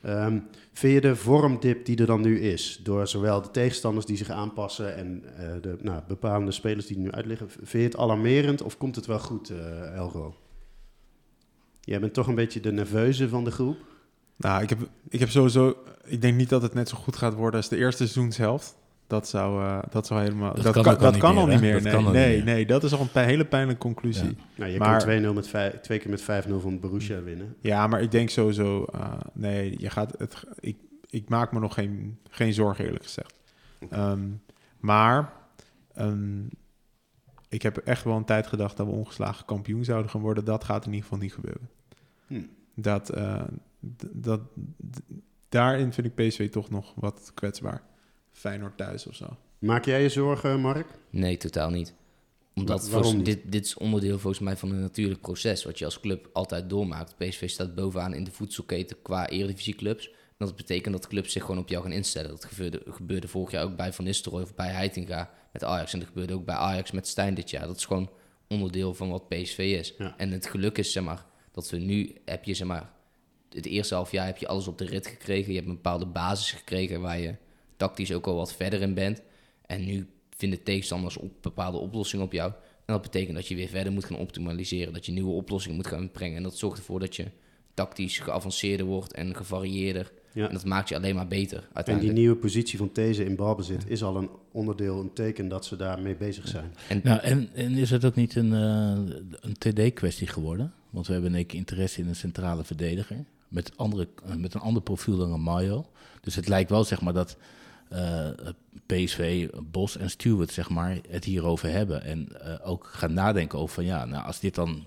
S1: Ehm, vind je de vormdip die er dan nu is, door zowel de tegenstanders die zich aanpassen en eh, de nou, bepalende spelers die nu uitliggen, vind je het alarmerend of komt het wel goed, eh, Elro? Jij bent toch een beetje de nerveuze van de groep.
S3: Nou, ik heb, ik heb sowieso... Ik denk niet dat het net zo goed gaat worden als de eerste seizoenshelft. Dat zou, eh, dat zou helemaal...
S4: Dat
S3: Dat,
S4: kan
S3: kan,
S4: ook al
S3: dat
S4: niet
S3: kan
S4: meer,
S3: al
S4: hè?
S3: niet meer.
S4: Dat
S3: Nee,
S4: kan al
S3: nee,
S4: niet meer.
S3: nee, dat is al een hele pijnlijke conclusie.
S4: Ja.
S3: Ja.
S1: Nou, je
S3: Maar-
S1: kan 2-0 met vijf, twee keer met 5-0 van Borussia winnen.
S3: maar ik denk sowieso... eh, nee, je gaat het, ik, ik maak me nog geen, geen zorgen, eerlijk gezegd. Ehm, maar... ehm, ik heb echt wel een tijd gedacht dat we ongeslagen kampioen zouden gaan worden. Dat gaat in ieder geval niet gebeuren.
S1: Hm.
S3: Dat, eh, dat, daarin vind ik PSV toch nog wat kwetsbaar. Feyenoord thuis of zo.
S1: Maak jij je zorgen, Mark?
S2: Nee, totaal niet. Omdat
S1: Wa- waarom
S2: volgens-
S1: niet?
S2: dit, dit is onderdeel volgens mij van een natuurlijk proces wat je als club altijd doormaakt. PSV staat bovenaan in de voedselketen qua eredivisieclubs. En dat betekent dat clubs zich gewoon op jou gaan instellen. Dat gebeurde, gebeurde vorig jaar ook bij Van Nistelrooy of bij Heitinga met Ajax. En dat gebeurde ook bij Ajax met Stijn dit jaar. Dat is gewoon onderdeel van wat PSV is.
S1: Ja.
S2: En het geluk is, zeg maar, dat we nu heb je, zeg maar, het eerste half jaar heb je alles op de rit gekregen. Je hebt een bepaalde basis gekregen waar je tactisch ook al wat verder in bent. En nu vinden tegenstanders op bepaalde oplossingen op jou. En dat betekent dat je weer verder moet gaan optimaliseren. Dat je nieuwe oplossingen moet gaan brengen. En dat zorgt ervoor dat je tactisch geavanceerder wordt en gevarieerder.
S1: Ja.
S2: En dat maakt je alleen maar beter
S1: En die nieuwe positie van These in balbezit is al een onderdeel, een teken dat ze daarmee bezig zijn.
S2: En,
S4: Nou, en, en is het ook niet een, eh, een TD-kwestie geworden? Want we hebben een keer interesse in een centrale verdediger. Met, andere, eh, met een ander profiel dan een Mayo. Dus het lijkt wel zeg maar dat eh, PSV, Bos en Stewart zeg maar, het hierover hebben. En eh, ook gaan nadenken over van ja, nou, als dit dan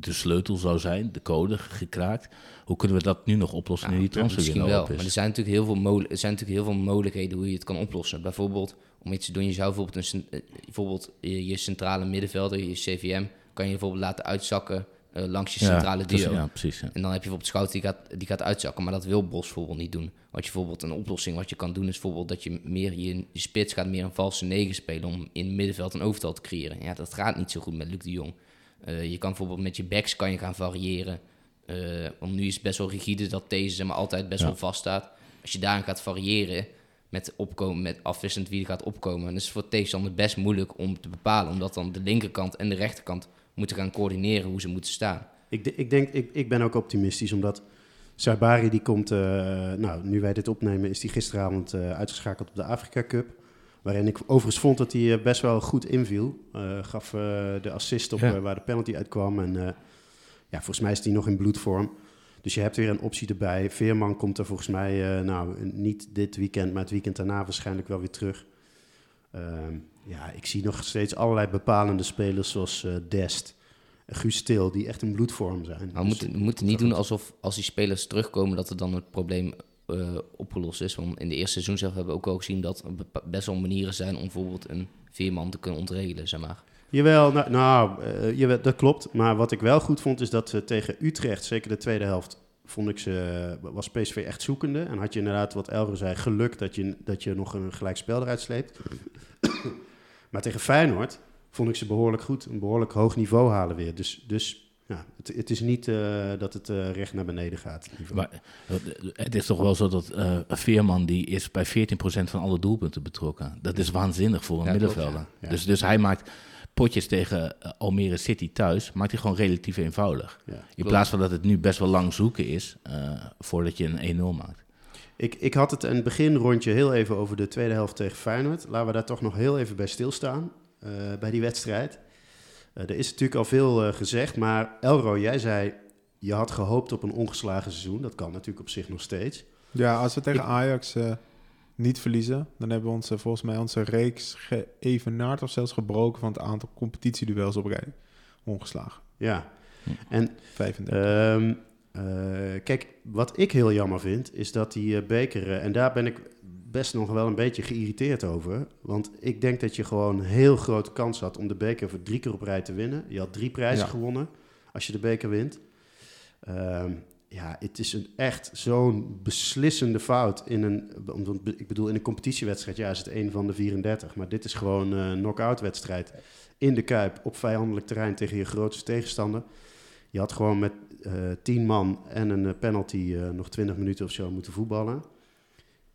S4: de sleutel zou zijn, de code gekraakt. Hoe kunnen we dat nu nog oplossen nu die
S2: misschien
S4: transferwindow
S2: wel. Maar er zijn, natuurlijk heel veel mogel- er zijn natuurlijk heel veel mogelijkheden hoe je het kan oplossen. Bijvoorbeeld, om iets te doen, je zou bijvoorbeeld, een, eh, bijvoorbeeld je, centrale middenvelder, je CVM, kan je bijvoorbeeld laten uitzakken langs je centrale duo.
S4: ja, precies. ja.
S2: En dan heb je bijvoorbeeld Schout die gaat, die gaat uitzakken, maar dat wil Bos bijvoorbeeld niet doen. Wat je bijvoorbeeld een oplossing wat je kan doen is bijvoorbeeld dat je meer je, je spits gaat meer een valse negen spelen om in het middenveld een overtal te creëren. Ja, dat gaat niet zo goed met Luc de Jong. Eh, je kan bijvoorbeeld met je backs kan je gaan variëren. Eh, want nu is het best wel rigide dat deze zeg maar, altijd best
S4: Ja.
S2: wel vast staat. Als je daarin gaat variëren met, opkomen, met afwisselend wie er gaat opkomen, dan is het voor de tegenstander best moeilijk om te bepalen. Omdat dan de linkerkant en de rechterkant moeten gaan coördineren hoe ze moeten staan.
S1: Ik, ik denk, ik, ik ben ook optimistisch, omdat Sabari die komt, eh, nou, nu wij dit opnemen, is die gisteravond eh, uitgeschakeld op de Afrika Cup. Waarin ik overigens vond dat hij eh, best wel goed inviel. Gaf de assist op
S4: Ja.
S1: waar de penalty uitkwam. En ja, volgens mij is hij nog in bloedvorm. Dus je hebt weer een optie erbij. Veerman komt er volgens mij, nou, niet dit weekend, maar het weekend daarna waarschijnlijk wel weer terug. Ehm, ja, ik zie nog steeds allerlei bepalende spelers zoals eh, Dest, Guus Til, die echt in bloedvorm zijn.
S2: Maar we
S1: Dus,
S2: moeten, we moeten niet doen alsof als die spelers terugkomen dat er dan het probleem eh, opgelost is. Want in de eerste seizoen zelf hebben we ook al gezien dat er best wel manieren zijn om bijvoorbeeld een veerman te kunnen ontregelen, zeg maar.
S1: Jawel, nou, nou eh, jawel, dat klopt. Maar wat ik wel goed vond is dat ze tegen Utrecht, zeker de tweede helft, vond ik ze, was PSV echt zoekende. En had je inderdaad, wat Elger zei, geluk dat je, dat je nog een gelijk spel eruit sleept. maar tegen Feyenoord vond ik ze behoorlijk goed, een behoorlijk hoog niveau halen weer. Dus, dus ja, het, het is niet eh, dat het eh, recht naar beneden gaat.
S4: Maar eh, het is toch wel zo dat eh Veerman die is bij 14% van alle doelpunten betrokken. Dat is waanzinnig voor een
S2: Ja,
S4: middenvelder.
S1: ja. Ja.
S4: Dus, dus hij maakt potjes tegen eh, Almere City thuis, maakt hij gewoon relatief eenvoudig.
S1: Ja.
S4: In plaats van dat het nu best wel lang zoeken is eh, voordat je een 1-0 maakt.
S1: Ik, ik had het in het beginrondje heel even over de tweede helft tegen Feyenoord. Laten we daar toch nog heel even bij stilstaan, eh, bij die wedstrijd. Eh, er is natuurlijk al veel gezegd, maar Elro, jij zei... je had gehoopt op een ongeslagen seizoen. Dat kan natuurlijk op zich nog steeds.
S3: Ja, als we tegen
S1: Ik-
S3: Ajax eh, niet verliezen, dan hebben we onze, volgens mij onze reeks geëvenaard of zelfs gebroken van het aantal competitieduels op rij. Ongeslagen.
S1: Ja,
S4: Hm.
S1: en
S3: 35.
S1: Ehm, eh, kijk, wat ik heel jammer vind, is dat die eh, beker... eh, en daar ben ik best nog wel een beetje geïrriteerd over. Want ik denk dat je gewoon een heel grote kans had om de beker voor drie keer op rij te winnen. Je had drie prijzen
S3: Ja.
S1: gewonnen als je de beker wint. Ehm, ja, het is een echt zo'n beslissende fout in een, ik bedoel in een competitiewedstrijd, ja, is het een van de 34, maar dit is gewoon een knock-out wedstrijd in de Kuip op vijandelijk terrein tegen je grootste tegenstander. Je had gewoon met eh tien man en een eh, penalty eh, nog 20 minuten of zo moeten voetballen.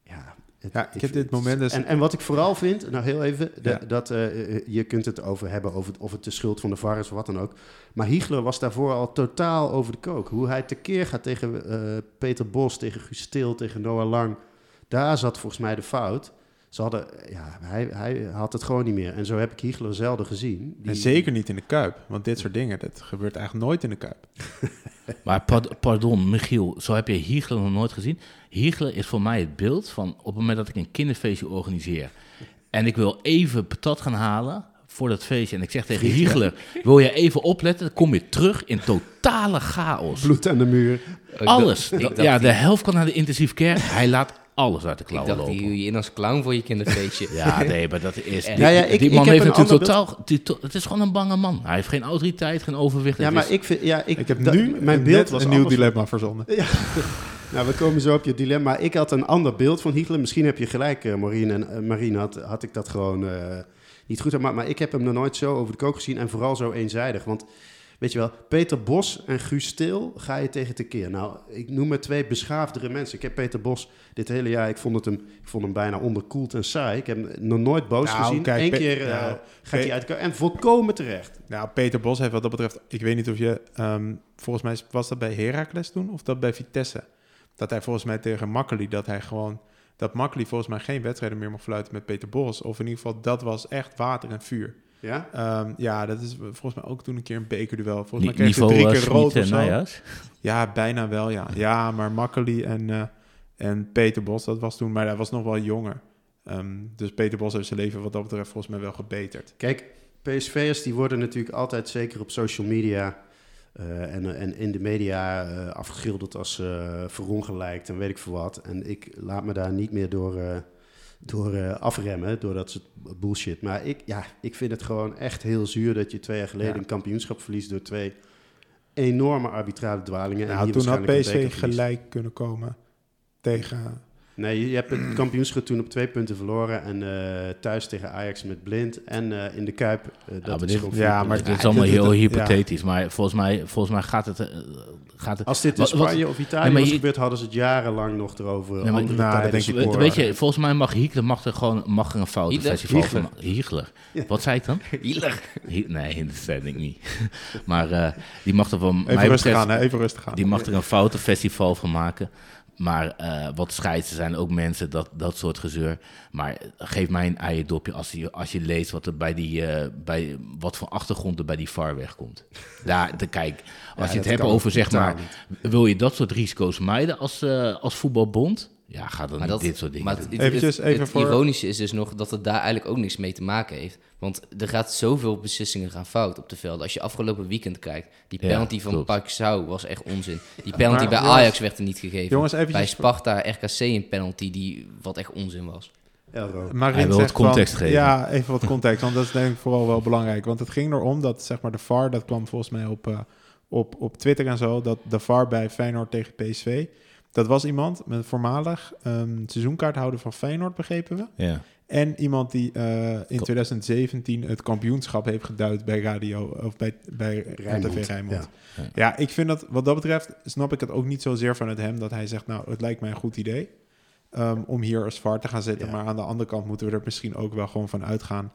S1: Ja, het-
S3: Ja, ik heb dit moment dus-
S1: En, en wat ik vooral vind, nou heel even, de-
S3: Ja.
S1: dat eh, eh, je kunt het over hebben over of het de schuld van de VAR is of wat dan ook. Maar Hiegler was daarvoor al totaal over de kook. Hoe hij tekeer gaat tegen eh, Peter Bos, tegen Guus Stil, tegen Noah Lang. Daar zat volgens mij de fout. Ze hadden, ja, hij, hij had het gewoon niet meer. En zo heb ik Hiegler zelden gezien. Die-
S3: En zeker niet in de Kuip. Want dit soort dingen, dat gebeurt eigenlijk nooit in de Kuip.
S4: Maar pard- pardon, Michiel, zo heb je Hiegler nog nooit gezien. Hiegler is voor mij het beeld van op het moment dat ik een kinderfeestje organiseer... en ik wil even patat gaan halen voor dat feestje... en ik zeg tegen Hiegler, wil je even opletten? Dan kom je terug in totale chaos.
S1: Bloed aan de muur.
S2: Ik
S4: Alles.
S2: dacht- ik dacht
S4: ja,
S2: die-
S4: de helft kan naar de intensief care. Hij laat alles uit de
S2: Ik
S4: klauwen
S2: dacht, die
S4: lopen.
S2: huur je in als clown voor je kinderfeestje.
S4: Ja, nee, maar dat is...
S2: Ja,
S4: Die,
S1: ja, ik-
S4: die
S1: ik
S4: man heeft
S1: een
S4: natuurlijk totaal... die to- het is gewoon een bange man. Hij heeft geen autoriteit, geen overwicht.
S1: Ja, maar
S4: is-
S1: ik vind... Ja, ik,
S3: Ik heb nu
S1: mijn beeld was
S3: een nieuw dilemma verzonnen.
S1: Ja. nou, we komen zo op je dilemma. Ik had een ander beeld van Hiegler. Misschien heb je gelijk, eh Maureen. En uh, Marien had, had ik dat gewoon eh, niet goed. Maar, maar ik heb hem nog nooit zo over de kook gezien. En vooral zo eenzijdig. Want weet je wel, Peter Bos en Guus Stil ga je tegen tekeer. Nou, ik noem maar twee beschaafdere mensen. Ik heb Peter Bos dit hele jaar... Ik vond, het hem, ik vond hem bijna onderkoeld en saai. Ik heb hem nog nooit boos
S3: Nou,
S1: gezien.
S3: kijk,
S1: Eén keer eh,
S3: nou,
S1: gaat hij uit. En volkomen terecht.
S3: Nou, Peter Bos heeft wat dat betreft... Ik weet niet of je... ehm, volgens mij was dat bij Heracles toen of dat bij Vitesse. Dat hij volgens mij tegen Makkeli... Dat hij gewoon... Dat Makkeli volgens mij geen wedstrijden meer mocht fluiten met Peter Bos. Of in ieder geval, dat was echt water en vuur.
S1: Ja?
S3: Ehm, ja, dat is volgens mij ook toen een keer een bekerduel. Volgens mij kreeg hij drie
S4: uh,
S3: keer rood of zo.
S4: Nijhuis.
S3: Ja, bijna wel, ja. Ja, maar Makkeli en, eh, en Peter Bos, dat was toen... Maar hij was nog wel jonger. Ehm, dus Peter Bos heeft zijn leven wat dat betreft volgens mij wel gebeterd.
S1: Kijk, PSV'ers die worden natuurlijk altijd, zeker op social media eh, en, en in de media, eh, afgeschilderd als eh verongelijkt en weet ik veel wat. En ik laat me daar niet meer door, eh, door eh, afremmen, door dat soort bullshit. Maar ik, ja, ik vind het gewoon echt heel zuur dat je twee jaar geleden
S3: Ja.
S1: een kampioenschap verliest door twee enorme arbitrale dwalingen. en
S3: Nou, toen had PSV gelijk kunnen komen tegen...
S1: Nee, je hebt het kampioenschap toen op twee punten verloren. En eh, thuis tegen Ajax met blind. En eh, in de Kuip. eh, dat
S4: maar
S1: is
S4: dit-
S1: gewoon
S3: ja, maar.
S4: Het is allemaal
S3: dit-
S4: heel
S3: dit- ja.
S4: hypothetisch, maar volgens mij, volgens mij gaat het... gaat het
S1: Als dit in
S4: wat-
S1: Spanje of Italië
S4: Nee, maar
S1: was
S4: je-
S1: gebeurd, hadden ze het jarenlang nog erover.
S4: Nee, maar-
S1: andere
S3: Nou, denk ik
S1: sporen.
S4: Weet je, volgens mij mag Hiegler mag er gewoon mag er een foutenfestival
S1: Hiegler?
S4: van Hiegler.
S1: Ja.
S4: Wat zei ik dan?
S2: Hiegler.
S4: Hi- nee, dat zei ik niet. maar eh, die mag er van
S3: Even rustig
S4: betreft,
S3: aan, hè? Even rustig aan.
S4: die mag er een foutenfestival van maken. Maar eh, wat scheidsen zijn ook mensen, dat, dat soort gezeur. Maar geef mij een eierdopje als je, als je leest wat, er bij die, eh, bij, wat voor achtergrond er bij die VAR wegkomt. Daar, de, kijk, als je het hebt over zeg maar, wil je dat soort risico's mijden als, eh, als voetbalbond? Ja, ga dan
S2: Maar
S4: niet
S2: dat-
S4: dit soort dingen
S2: Maar
S4: doen.
S2: het, het-
S3: Eventjes
S2: het-
S3: even
S2: het
S3: voor-
S2: ironische is dus nog dat het daar eigenlijk ook niks mee te maken heeft. Want er gaat zoveel beslissingen gaan fout op de velden. Als je afgelopen weekend kijkt, die
S4: Ja,
S2: penalty van. Parksau was echt onzin. Die penalty
S3: Maar,
S2: bij
S3: jongens-
S2: Ajax werd er niet gegeven.
S3: Jongens, eventjes-
S2: bij Sparta, RKC een penalty die wat echt onzin was.
S3: Marin
S4: Hij wil wat context
S3: van-
S4: geven.
S3: Ja, even wat context, want dat is denk ik vooral wel belangrijk. Want het ging erom dat zeg maar de VAR, dat kwam volgens mij op, eh, op, op Twitter en zo, dat de VAR bij Feyenoord tegen PSV, dat was iemand met een voormalig ehm, seizoenkaarthouder van Feyenoord, begrepen we.
S4: Ja.
S3: En iemand die eh, in
S4: Ko-
S3: 2017 het kampioenschap heeft geduid bij radio of bij, bij
S1: Rijnmond,
S3: RTV Rijnmond.
S1: ja.
S3: Ja. ja, ik vind dat wat dat betreft snap ik het ook niet zozeer vanuit hem dat hij zegt, nou, het lijkt mij een goed idee ehm, om hier als VAR te gaan zitten.
S1: Ja.
S3: Maar aan de andere kant moeten we er misschien ook wel gewoon van uitgaan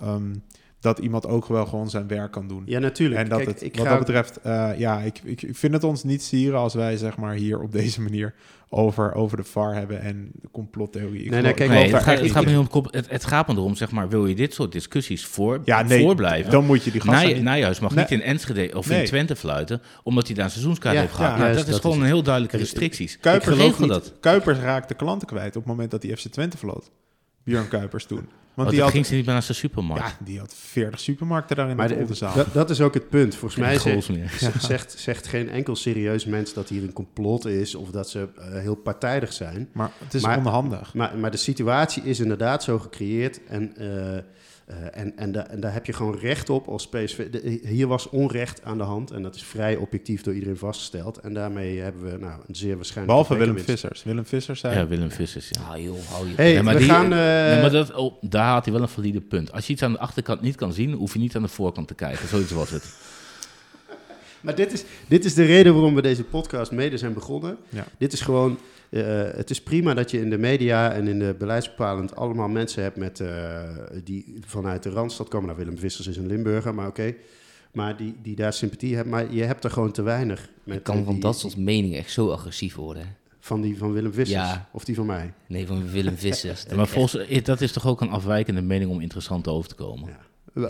S3: ehm, dat iemand ook wel gewoon zijn werk kan doen.
S1: Ja, natuurlijk.
S3: En dat
S1: Kijk,
S3: het,
S1: ik
S3: wat
S1: ga
S3: dat betreft, eh, ja, ik, ik, vind het ons niet sieren als wij zeg maar hier op deze manier over, over de VAR hebben en complottheorie. Ik
S1: Nee, nee, kijk,
S4: Nee, het, gaat, het, gaat me om, het, het, het gaat me erom, zeg maar, wil je dit soort discussies voor,
S3: Ja, nee,
S4: voorblijven?
S3: Dan moet je die gasten.
S4: Nijhuis mag
S3: Nee.
S4: niet in Enschede of
S3: Nee.
S4: in Twente fluiten, omdat hij daar een seizoenskaart
S1: Ja,
S4: heeft gehad.
S3: ja,
S4: Nou,
S1: juist,
S4: dat is
S1: dat
S4: gewoon
S1: is
S4: een heel duidelijke restricties.
S3: Kuipers,
S4: ik
S3: niet.
S4: dat.
S3: Kuipers raakte klanten kwijt op het moment dat hij FC Twente vloot. Björn Kuipers toen. Want die had,
S4: ging ze niet meer naar zijn supermarkt.
S3: ja, die had 40 supermarkten daar in
S1: Maar
S3: de
S1: de-
S3: Oldenzaal.
S1: dat, dat is ook het punt. Volgens mij zegt, zegt geen enkel serieus mens dat hier een complot is of dat ze eh, heel partijdig zijn.
S3: Maar het is
S1: Maar-
S3: onhandig.
S1: Maar, maar de situatie is inderdaad zo gecreëerd. En eh, Eh, en, en, da- en daar heb je gewoon recht op als PSV. De- hier was onrecht aan de hand en dat is vrij objectief door iedereen vastgesteld. En daarmee hebben we nou, een zeer waarschijnlijk...
S3: Behalve Willem. Vissers. Willem Vissers zei...
S4: Ja, Willem Vissers, ja.
S2: Ah joh, hou je.
S1: Hey,
S4: maar
S1: we
S4: die-
S1: gaan... eh,
S4: Nee, maar dat, oh, daar had hij wel een valide punt. Als je iets aan de achterkant niet kan zien, hoef je niet aan de voorkant te kijken. Zoiets was het.
S1: Maar dit is, dit is de reden waarom we deze podcast mede zijn begonnen.
S3: Ja.
S1: Dit is gewoon, eh, het is prima dat je in de media en in de beleidsbepalend allemaal mensen hebt met, eh, die vanuit de Randstad komen. Nou, Willem Vissers is een Limburger, maar oké. Maar die, die daar sympathie hebben. Maar je hebt er gewoon te weinig. Met
S2: Ik kan
S1: die-
S2: van dat soort meningen echt zo agressief worden. hè.
S1: Van die van Willem Vissers.
S2: Ja.
S1: Of die van mij.
S2: Nee, van Willem Vissers.
S4: Ja, maar volgens, dat is toch ook een afwijkende mening om interessant over te komen.
S1: Ja.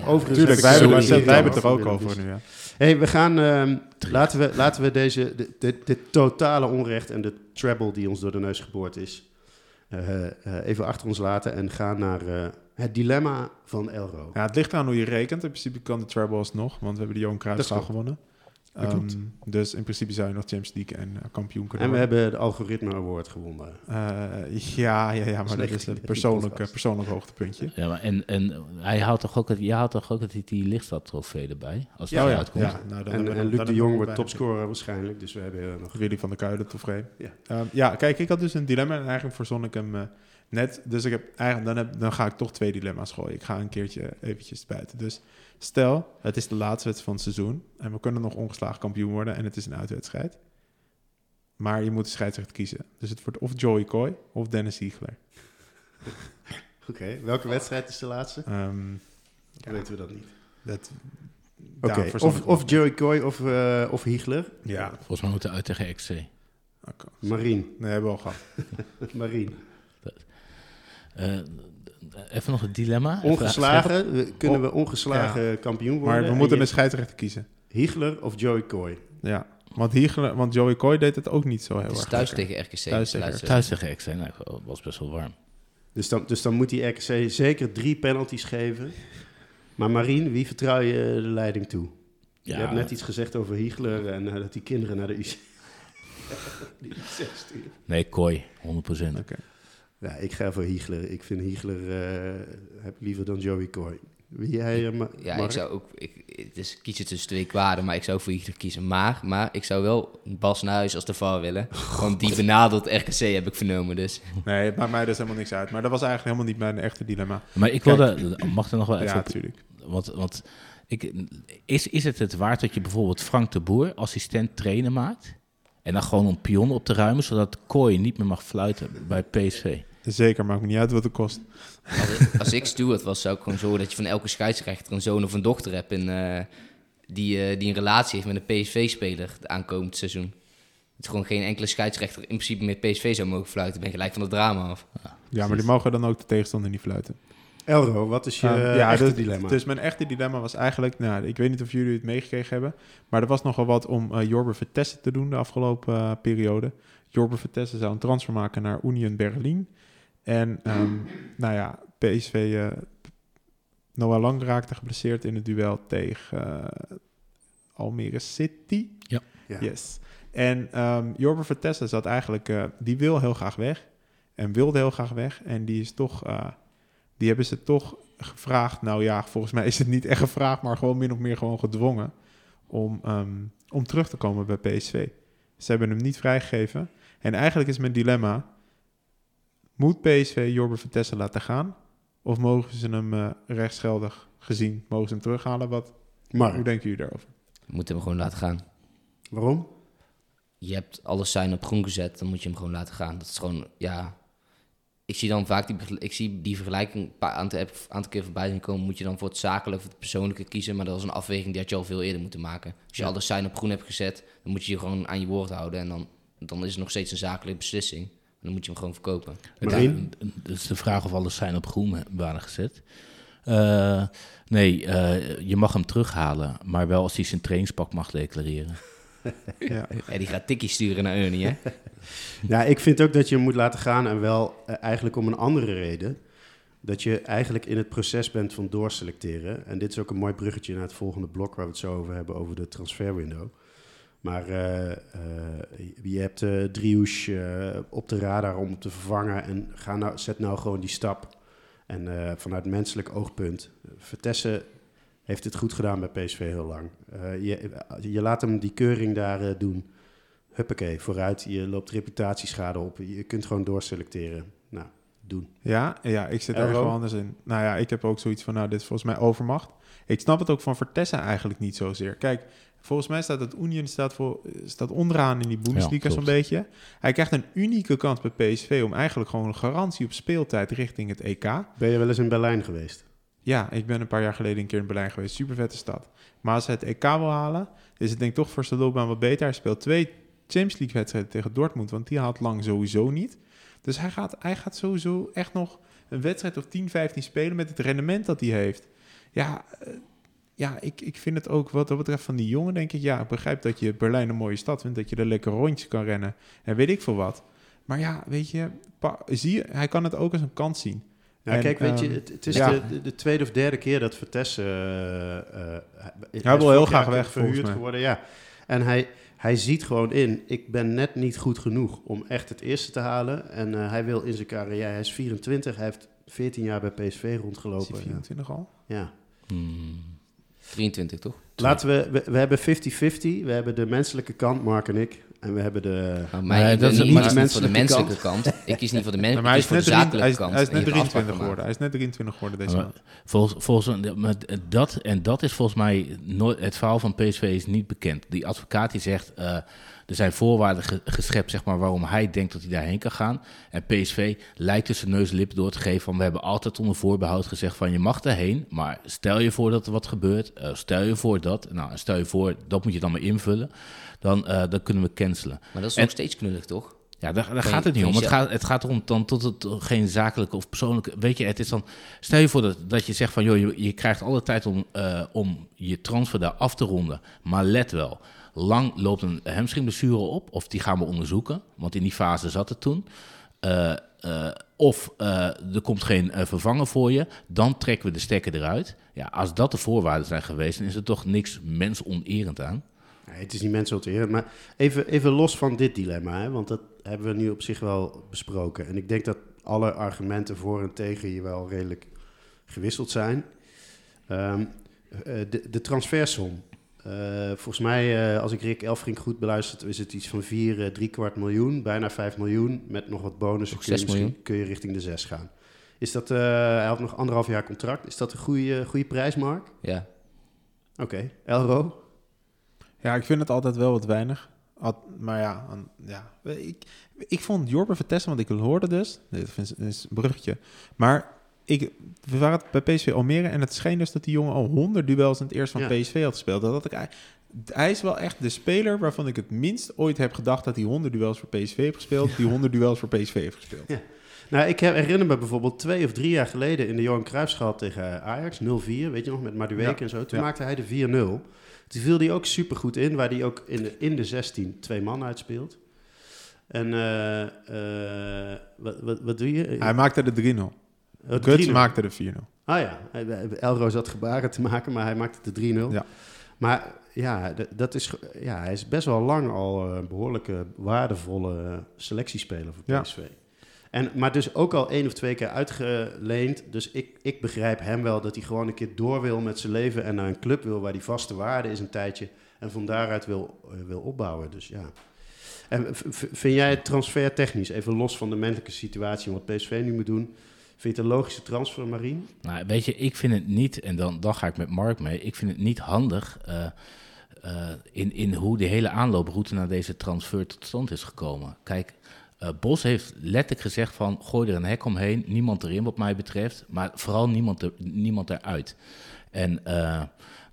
S1: Overigens
S3: Tuurlijk, wij hebben, het er ook over nu, ja.
S1: Hey, we gaan... ehm, laten, we, laten we deze, dit, dit, dit totale onrecht en de treble die ons door de neus geboord is... eh, eh, even achter ons laten en gaan naar eh, het dilemma van Elro.
S3: Ja, het ligt aan hoe je rekent. In principe kan de treble alsnog, want we hebben de Johan Cruijffschaal
S1: klopt.
S3: gewonnen. Ehm, dus in principe zou je nog Champions League en eh, kampioen kunnen
S1: En we
S3: worden.
S1: hebben de Algoritme Award gewonnen.
S3: Eh, ja, ja, ja, maar dat is
S1: 19
S3: een persoonlijk,
S1: podcast.
S3: persoonlijk hoogtepuntje.
S4: Ja, maar en, en hij houdt toch ook het, jij houdt toch ook het, die Lichtstad-trofee erbij? Als
S1: Ja,
S3: ja,
S4: eruit komt.
S3: ja, nou, dan
S1: En,
S3: dan
S1: Luc de Jong wordt
S3: bij.
S1: topscorer waarschijnlijk. Dus we hebben eh, nog...
S3: Willy van der Kuilen, tevreden.
S1: Ja.
S3: Ja. ja, kijk, ik had dus een dilemma en eigenlijk verzon ik hem eh, net. Dus ik heb eigenlijk, dan, heb, dan ga ik toch twee dilemma's gooien. Ik ga een keertje eventjes buiten. Dus stel, het is de laatste wedstrijd van het seizoen en we kunnen nog ongeslagen kampioen worden en het is een uitwedstrijd. Maar je moet de scheidsrechter kiezen. Dus het wordt of Joey Coy of Dennis Ziegler.
S1: Oké, welke wedstrijd is de laatste?
S3: Ehm,
S1: Dan weten we dat niet.
S3: dat,
S1: of, of. Joey Coy of, eh of Hiegler.
S3: Ja,
S4: Volgens mij moeten we uit tegen XC.
S3: oké.
S1: Marien.
S3: Nee, hebben we al gehad.
S1: Marien.
S4: Eh, even nog het dilemma.
S1: Ongeslagen, we- kunnen we ongeslagen kampioen worden?
S3: Maar we
S1: En
S3: moeten
S1: je-
S3: een scheidsrechter kiezen.
S1: Hiegler of Joey Coy?
S3: Ja, want, Hiegler, want Joey Coy deed het ook niet zo heel
S2: Het is
S3: erg
S2: thuis
S3: lekker.
S2: tegen RKC.
S3: Thuis tegen.
S4: Thuis tegen XC, nou, het was best wel warm.
S1: Dus dan, dus dan moet die RKC zeker drie penalties geven. Maar Marien, wie vertrouw je de leiding toe?
S4: Ja,
S1: Je hebt net iets gezegd over Hiegler en eh, dat die kinderen naar de UC... die UC sturen.
S4: Nee, Kooi, 100%.
S3: Oké.
S1: Ja, ik ga voor Hiegler. Ik vind Hiegler eh, heb ik liever dan Joey Coy. Wie jij, eh, Ma-
S2: Ja,
S1: Mark?
S2: ik zou ook... Ik, het is kiezen tussen twee kwaden, maar ik zou voor Hiegler kiezen. Maar, maar ik zou wel Bas Nuis als de VAR willen. Want die benadelt RKC, heb ik vernomen. Dus
S3: Nee, het maakt mij dus helemaal niks uit. Maar dat was eigenlijk helemaal niet mijn echte dilemma.
S4: Maar ik wilde, mag er nog wel even
S3: Ja, natuurlijk.
S4: Want, want ik, is, is het het waard dat je bijvoorbeeld Frank de Boer assistent trainer maakt? En dan gewoon een pion op te ruimen, zodat Kooi niet meer mag fluiten bij PSV?
S3: Zeker, maakt me niet uit wat het kost.
S2: als ik, als ik steward was, zou ik gewoon zorgen dat je van elke scheidsrechter een zoon of een dochter hebt. En, eh, die, eh, die een relatie heeft met een PSV-speler het aankomend seizoen. Het is gewoon geen enkele scheidsrechter in principe met PSV zou mogen fluiten. Ben je gelijk van het drama af.
S3: Ja, maar die mogen dan ook de tegenstander niet fluiten.
S1: Elro, wat is je eh,
S3: ja,
S1: echte
S3: dus,
S1: dilemma?
S3: Dus mijn echte dilemma was eigenlijk... Nou, ik weet niet of jullie het meegekregen hebben... maar er was nogal wat om eh Jorber Vertessen te doen de afgelopen periode. Jorber Vertessen zou een transfer maken naar Union Berlin. En ehm, nou ja, PSV... eh Noah Lang raakte geblesseerd in het duel tegen eh, Almere City.
S1: ja.
S3: Yes. En um, Jorber Vertessen zat eigenlijk, eh, die wil heel graag weg. En wilde heel graag weg. En die is toch, eh, die hebben ze toch gevraagd. Nou ja, volgens mij is het niet echt gevraagd, maar gewoon min of meer gewoon gedwongen. Om, ehm, om terug te komen bij PSV. Ze hebben hem niet vrijgegeven. En eigenlijk is mijn dilemma: moet PSV Jorber Vertessen laten gaan? Of mogen ze hem eh, rechtsgeldig gezien, mogen ze hem terughalen? Wat, hoe
S1: Mark,
S3: denken jullie daarover?
S2: We moeten hem gewoon laten gaan.
S1: waarom?
S2: Je hebt alles zijn op groen gezet, dan moet je hem gewoon laten gaan. Dat is gewoon, ja... Ik zie dan vaak die, ik zie die vergelijking een paar aantal, keer voorbij zien komen. Moet je dan voor het zakelijke of het persoonlijke kiezen. Maar dat is een afweging die had je al veel eerder moeten maken. Als je
S1: Ja.
S2: alles zijn op groen hebt gezet, dan moet je je gewoon aan je woord houden. En dan, dan is het nog steeds een zakelijke beslissing. En dan moet je hem gewoon verkopen.
S1: Marien?
S4: Ja, dus de vraag of alles zijn op groen waren gezet. Eh, nee, eh, je mag hem terughalen, maar wel als hij zijn trainingspak mag declareren.
S3: Ja.
S2: Ja, die gaat tikkie sturen naar Ernie, hè?
S1: Ja, ik vind ook dat je hem moet laten gaan en wel eh, eigenlijk om een andere reden. Dat je eigenlijk in het proces bent van doorselecteren. En dit is ook een mooi bruggetje naar het volgende blok waar we het zo over hebben, over de transferwindow. Maar eh, eh, je hebt eh Driouche op de radar om te vervangen en ga nou, zet nou gewoon die stap. En eh, vanuit menselijk oogpunt, uh, Vertessen heeft het goed gedaan bij PSV heel lang. Uh, je, je laat hem die keuring daar uh, doen. Huppakee, vooruit. Je loopt reputatieschade op. Je kunt gewoon doorselecteren. Nou, doen.
S3: Ja, ja ik zit er wel anders in. Nou ja, ik heb ook zoiets van, nou, dit is volgens mij overmacht. Ik snap het ook van Vertessen eigenlijk niet zozeer. Kijk, volgens mij staat het Union staat, voor, staat onderaan in die Bundesliga ja, zo'n beetje. Hij krijgt een unieke kans bij PSV om eigenlijk gewoon een garantie op speeltijd richting het EK.
S1: Ben je wel eens in Berlijn geweest?
S3: Ja, ik ben een paar jaar geleden een keer in Berlijn geweest. Super vette stad. Maar als hij het EK wil halen, is het denk ik toch voor zijn loopbaan wat beter. Hij speelt twee Champions League wedstrijden tegen Dortmund, want die haalt lang sowieso niet. Dus hij gaat, hij gaat sowieso echt nog een wedstrijd of 10, 15 spelen met het rendement dat hij heeft. Ja, uh, ja ik, ik vind het ook wat dat betreft van die jongen, denk ik, ja, ik begrijp dat je Berlijn een mooie stad vindt, dat je er lekker rondjes kan rennen en weet ik veel wat. Maar ja, weet je, zie je, hij kan het ook als een kans zien.
S1: Ja, en, kijk, weet je, het, het is ja. de, de, tweede of derde keer dat Vertessen... Uh,
S3: uh, hij wil heel graag weg,
S1: verhuurd geworden, ja. En hij, hij ziet gewoon in, ik ben net niet goed genoeg om echt het eerste te halen. En uh, hij wil in zijn carrière, hij is 24, hij heeft 14 jaar bij PSV rondgelopen.
S3: Is 24 al?
S1: Ja.
S2: Hmm. 23, toch?
S1: Laten we, we, we hebben 50-50. We hebben de menselijke kant, Mark en ik. En we hebben de...
S2: Nou, mij, nee, dat is niet, niet menselijke voor de menselijke kant. kant. Ik kies niet voor de menselijke,
S3: maar hij
S2: is voor de zakelijke
S3: hij is,
S2: kant.
S3: Hij is net 23 geworden. Hij is net 23 geworden deze maand.
S4: Volgens, volgens dat, en dat is volgens mij nooit, het verhaal van PSV is niet bekend. Die advocaat die zegt, uh, er zijn voorwaarden ge, geschept zeg maar, waarom hij denkt dat hij daarheen kan gaan. En PSV lijkt tussen neus en lippen door te geven van we hebben altijd onder voorbehoud gezegd van je mag daarheen, maar stel je voor dat er wat gebeurt, uh, stel je voor dat, nou stel je voor dat moet je dan maar invullen, dan, uh, dan kunnen we cancelen.
S2: Maar dat is
S4: En-
S2: nog steeds knullig, toch?
S4: Ja, daar, gaat het niet om. Het gaat, het gaat erom dan tot het geen zakelijke of persoonlijke. Weet je, het is dan. Stel je voor dat, dat je zegt van joh, je, je krijgt alle tijd om, eh, om je transfer daar af te ronden. Maar let wel, lang loopt een hamstringblessure op, of die gaan we onderzoeken, want in die fase zat het toen. Eh, eh, of eh, er komt geen vervanger voor je, dan trekken we de stekker eruit. Ja, als dat de voorwaarden zijn geweest, dan is er toch niks mensonerend aan.
S1: Nee, het is niet eren. Maar even, even los van dit dilemma, hè, want dat hebben we nu op zich wel besproken. En ik denk dat alle argumenten voor en tegen hier wel redelijk gewisseld zijn. Ehm, eh, de, de transfersom. Eh, volgens mij, eh, als ik Rick Elfrink goed beluister, is het iets van 4, eh, drie kwart miljoen, bijna 5 miljoen. Met nog wat bonussen
S2: Nog
S1: kun je, kun je richting de 6 gaan. Is dat, eh, hij had nog anderhalf jaar contract. Is dat een goede, goede prijs, Mark?
S2: Ja.
S1: Oké. Elro?
S3: Ja, ik vind het altijd wel wat weinig. Maar ja, ja ik, ik vond Jorbe Vertessen, want ik hoorde dus, dit is een bruggetje, maar ik, we waren bij PSV Almere en het scheen dus dat die jongen al 100 duels in het eerst van
S1: Ja.
S3: PSV had gespeeld. Dat had ik, hij is wel echt de speler waarvan ik het minst ooit heb gedacht dat hij 100 duels voor PSV heeft gespeeld, die 100 duels voor PSV heeft gespeeld.
S1: Ja. Nou, ik her- herinner me bijvoorbeeld twee of drie jaar geleden in de Johan Cruijffschaal tegen Ajax, 0-4, weet je nog, met Madueke en zo. Toen maakte hij de 4-0. Toen viel hij ook supergoed in, waar hij ook in de, in de 16 twee man uitspeelt. En eh, eh, wat, wat, wat doe je?
S3: Hij maakte de 3-0.
S1: Oh, de
S3: Guts
S1: 3-0.
S3: maakte de 4-0.
S1: Ah ja, Elro zat gebaren te maken, maar hij maakte de 3-0.
S3: Ja.
S1: Maar ja, dat is, ja, hij is best wel lang al eh, een behoorlijke waardevolle eh, selectiespeler voor
S3: Ja.
S1: PSV. En, maar dus ook al één of twee keer uitgeleend. Dus ik, ik begrijp hem wel dat hij gewoon een keer door wil met zijn leven... en naar een club wil waar die vaste waarde is een tijdje... en van daaruit wil, eh, wil opbouwen. Dus ja. En vind jij het transfer technisch, even los van de menselijke situatie... en wat PSV nu moet doen... Vind je het een logische transfer, Marien?
S4: Nou, weet je, ik vind het niet, en dan, dan ga ik met Mark mee, ik vind het niet handig eh, eh, in, in hoe de hele aanlooproute naar deze transfer tot stand is gekomen. Kijk, eh, Bos heeft letterlijk gezegd van, gooi er een hek omheen, niemand erin wat mij betreft, maar vooral niemand, er, niemand eruit. En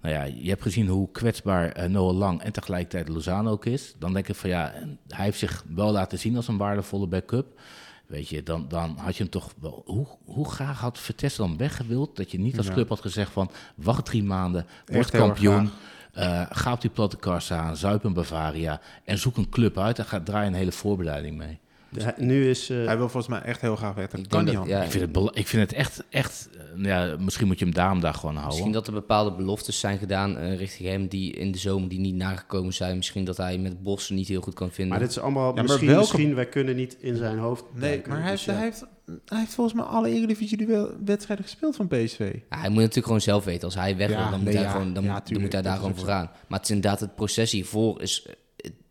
S4: nou ja, je hebt gezien hoe kwetsbaar Noah Lang en tegelijkertijd Lozano ook is. Dan denk ik van ja, hij heeft zich wel laten zien als een waardevolle backup. Weet je, dan, dan had je hem toch wel. Hoe, hoe graag had Vertessen dan weggewild? Dat je niet als
S3: Ja.
S4: club had gezegd van wacht drie maanden, word kampioen. eh, ga op die platte kar staan, zuip een Bavaria en zoek een club uit en ga draai een hele voorbereiding mee.
S1: Ja, nu is... eh,
S3: Hij wil volgens mij echt heel graag weg.
S2: Ik
S3: kan
S2: dat- ja,
S4: Ik vind het, ik vind het echt, echt eh, nou ja, misschien moet je hem daarom daar gewoon houden.
S2: Misschien dat er bepaalde beloftes zijn gedaan eh, richting hem die in de zomer die niet nagekomen zijn. Misschien dat hij met Bossen niet heel goed kan vinden.
S1: maar dit is allemaal...
S3: maar
S1: misschien,
S3: welke-
S1: misschien, wij kunnen niet in zijn hoofd
S3: Nee, maar hij
S1: dus
S3: heeft,
S1: ja.
S3: hij heeft hij heeft volgens mij alle Eredivisie-wedstrijden gespeeld van PSV.
S2: Ja, hij moet natuurlijk gewoon zelf weten. Als hij weg wil, dan, moet
S3: nee,
S2: hij,
S3: ja.
S2: gewoon, dan, dan moet hij daar gewoon voor gaan. Maar het is inderdaad, het proces hiervoor is...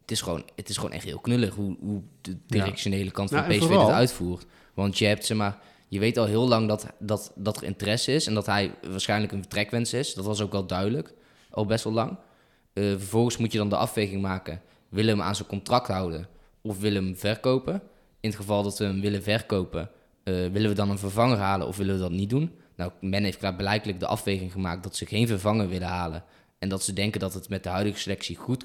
S2: Het is gewoon, het is gewoon echt heel knullig hoe, hoe de directionele kant van
S1: Nou,
S2: PSV
S1: vooral-
S2: dit uitvoert. Want je hebt, zeg maar... Je weet al heel lang dat, dat, dat er interesse is en dat hij waarschijnlijk een vertrekwens is. Dat was ook wel duidelijk, al best wel lang. Eh, vervolgens moet je dan de afweging maken. Willen we hem aan zijn contract houden of willen we hem verkopen? In het geval dat we hem willen verkopen, eh, willen we dan een vervanger halen of willen we dat niet doen? Nou, men heeft klaarblijkelijk de afweging gemaakt dat ze geen vervanger willen halen. En dat ze denken dat het met de huidige selectie goed,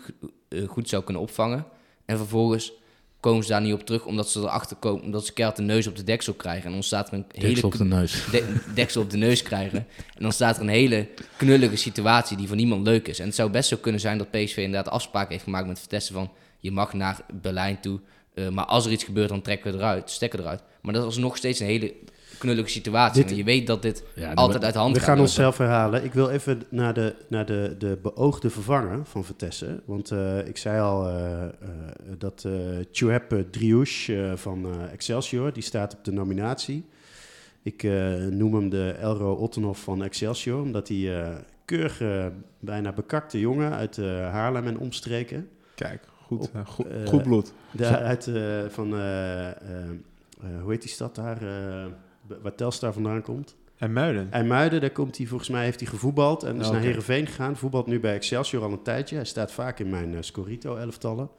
S2: eh, goed zou kunnen opvangen. En vervolgens komen ze daar niet op terug omdat ze erachter komen, omdat ze keihard de neus op de deksel krijgen. En dan staat er een hele
S4: Deksel op de neus.
S2: de- deksel op de neus krijgen. En dan staat er een hele knullige situatie die voor niemand leuk is. En het zou best zo kunnen zijn dat PSV inderdaad afspraken heeft gemaakt met Vitesse van... je mag naar Berlijn toe, eh, maar als er iets gebeurt dan trekken we eruit, stekken eruit. Maar dat is nog steeds een hele knullige situatie.
S1: Dit-
S2: je weet dat dit
S4: Ja,
S2: altijd uit de hand
S1: We
S2: gaat.
S1: gaan
S2: lopen.
S1: onszelf herhalen. Ik wil even naar de, naar de, de beoogde vervanger van Vitesse. Want eh, ik zei al eh, eh, dat eh Chuep Driouche eh, van eh, Excelsior, die staat op de nominatie. Ik eh, noem hem de Elro Ottenhoff van Excelsior, omdat hij eh keurig, bijna bekakte jongen uit eh, Haarlem en omstreken.
S3: Kijk, goed,
S1: Op,
S3: goed, goed bloed.
S1: Daar uit eh, van, hoe heet die stad daar, eh, waar Telstar vandaan komt?
S3: En Muiden.
S1: IJmuiden, daar komt hij volgens mij, heeft hij gevoetbald en is
S3: Oké.
S1: naar Heerenveen gegaan. Voetbalt nu bij Excelsior al een tijdje. Hij staat vaak in mijn eh, Scorito-elftallen.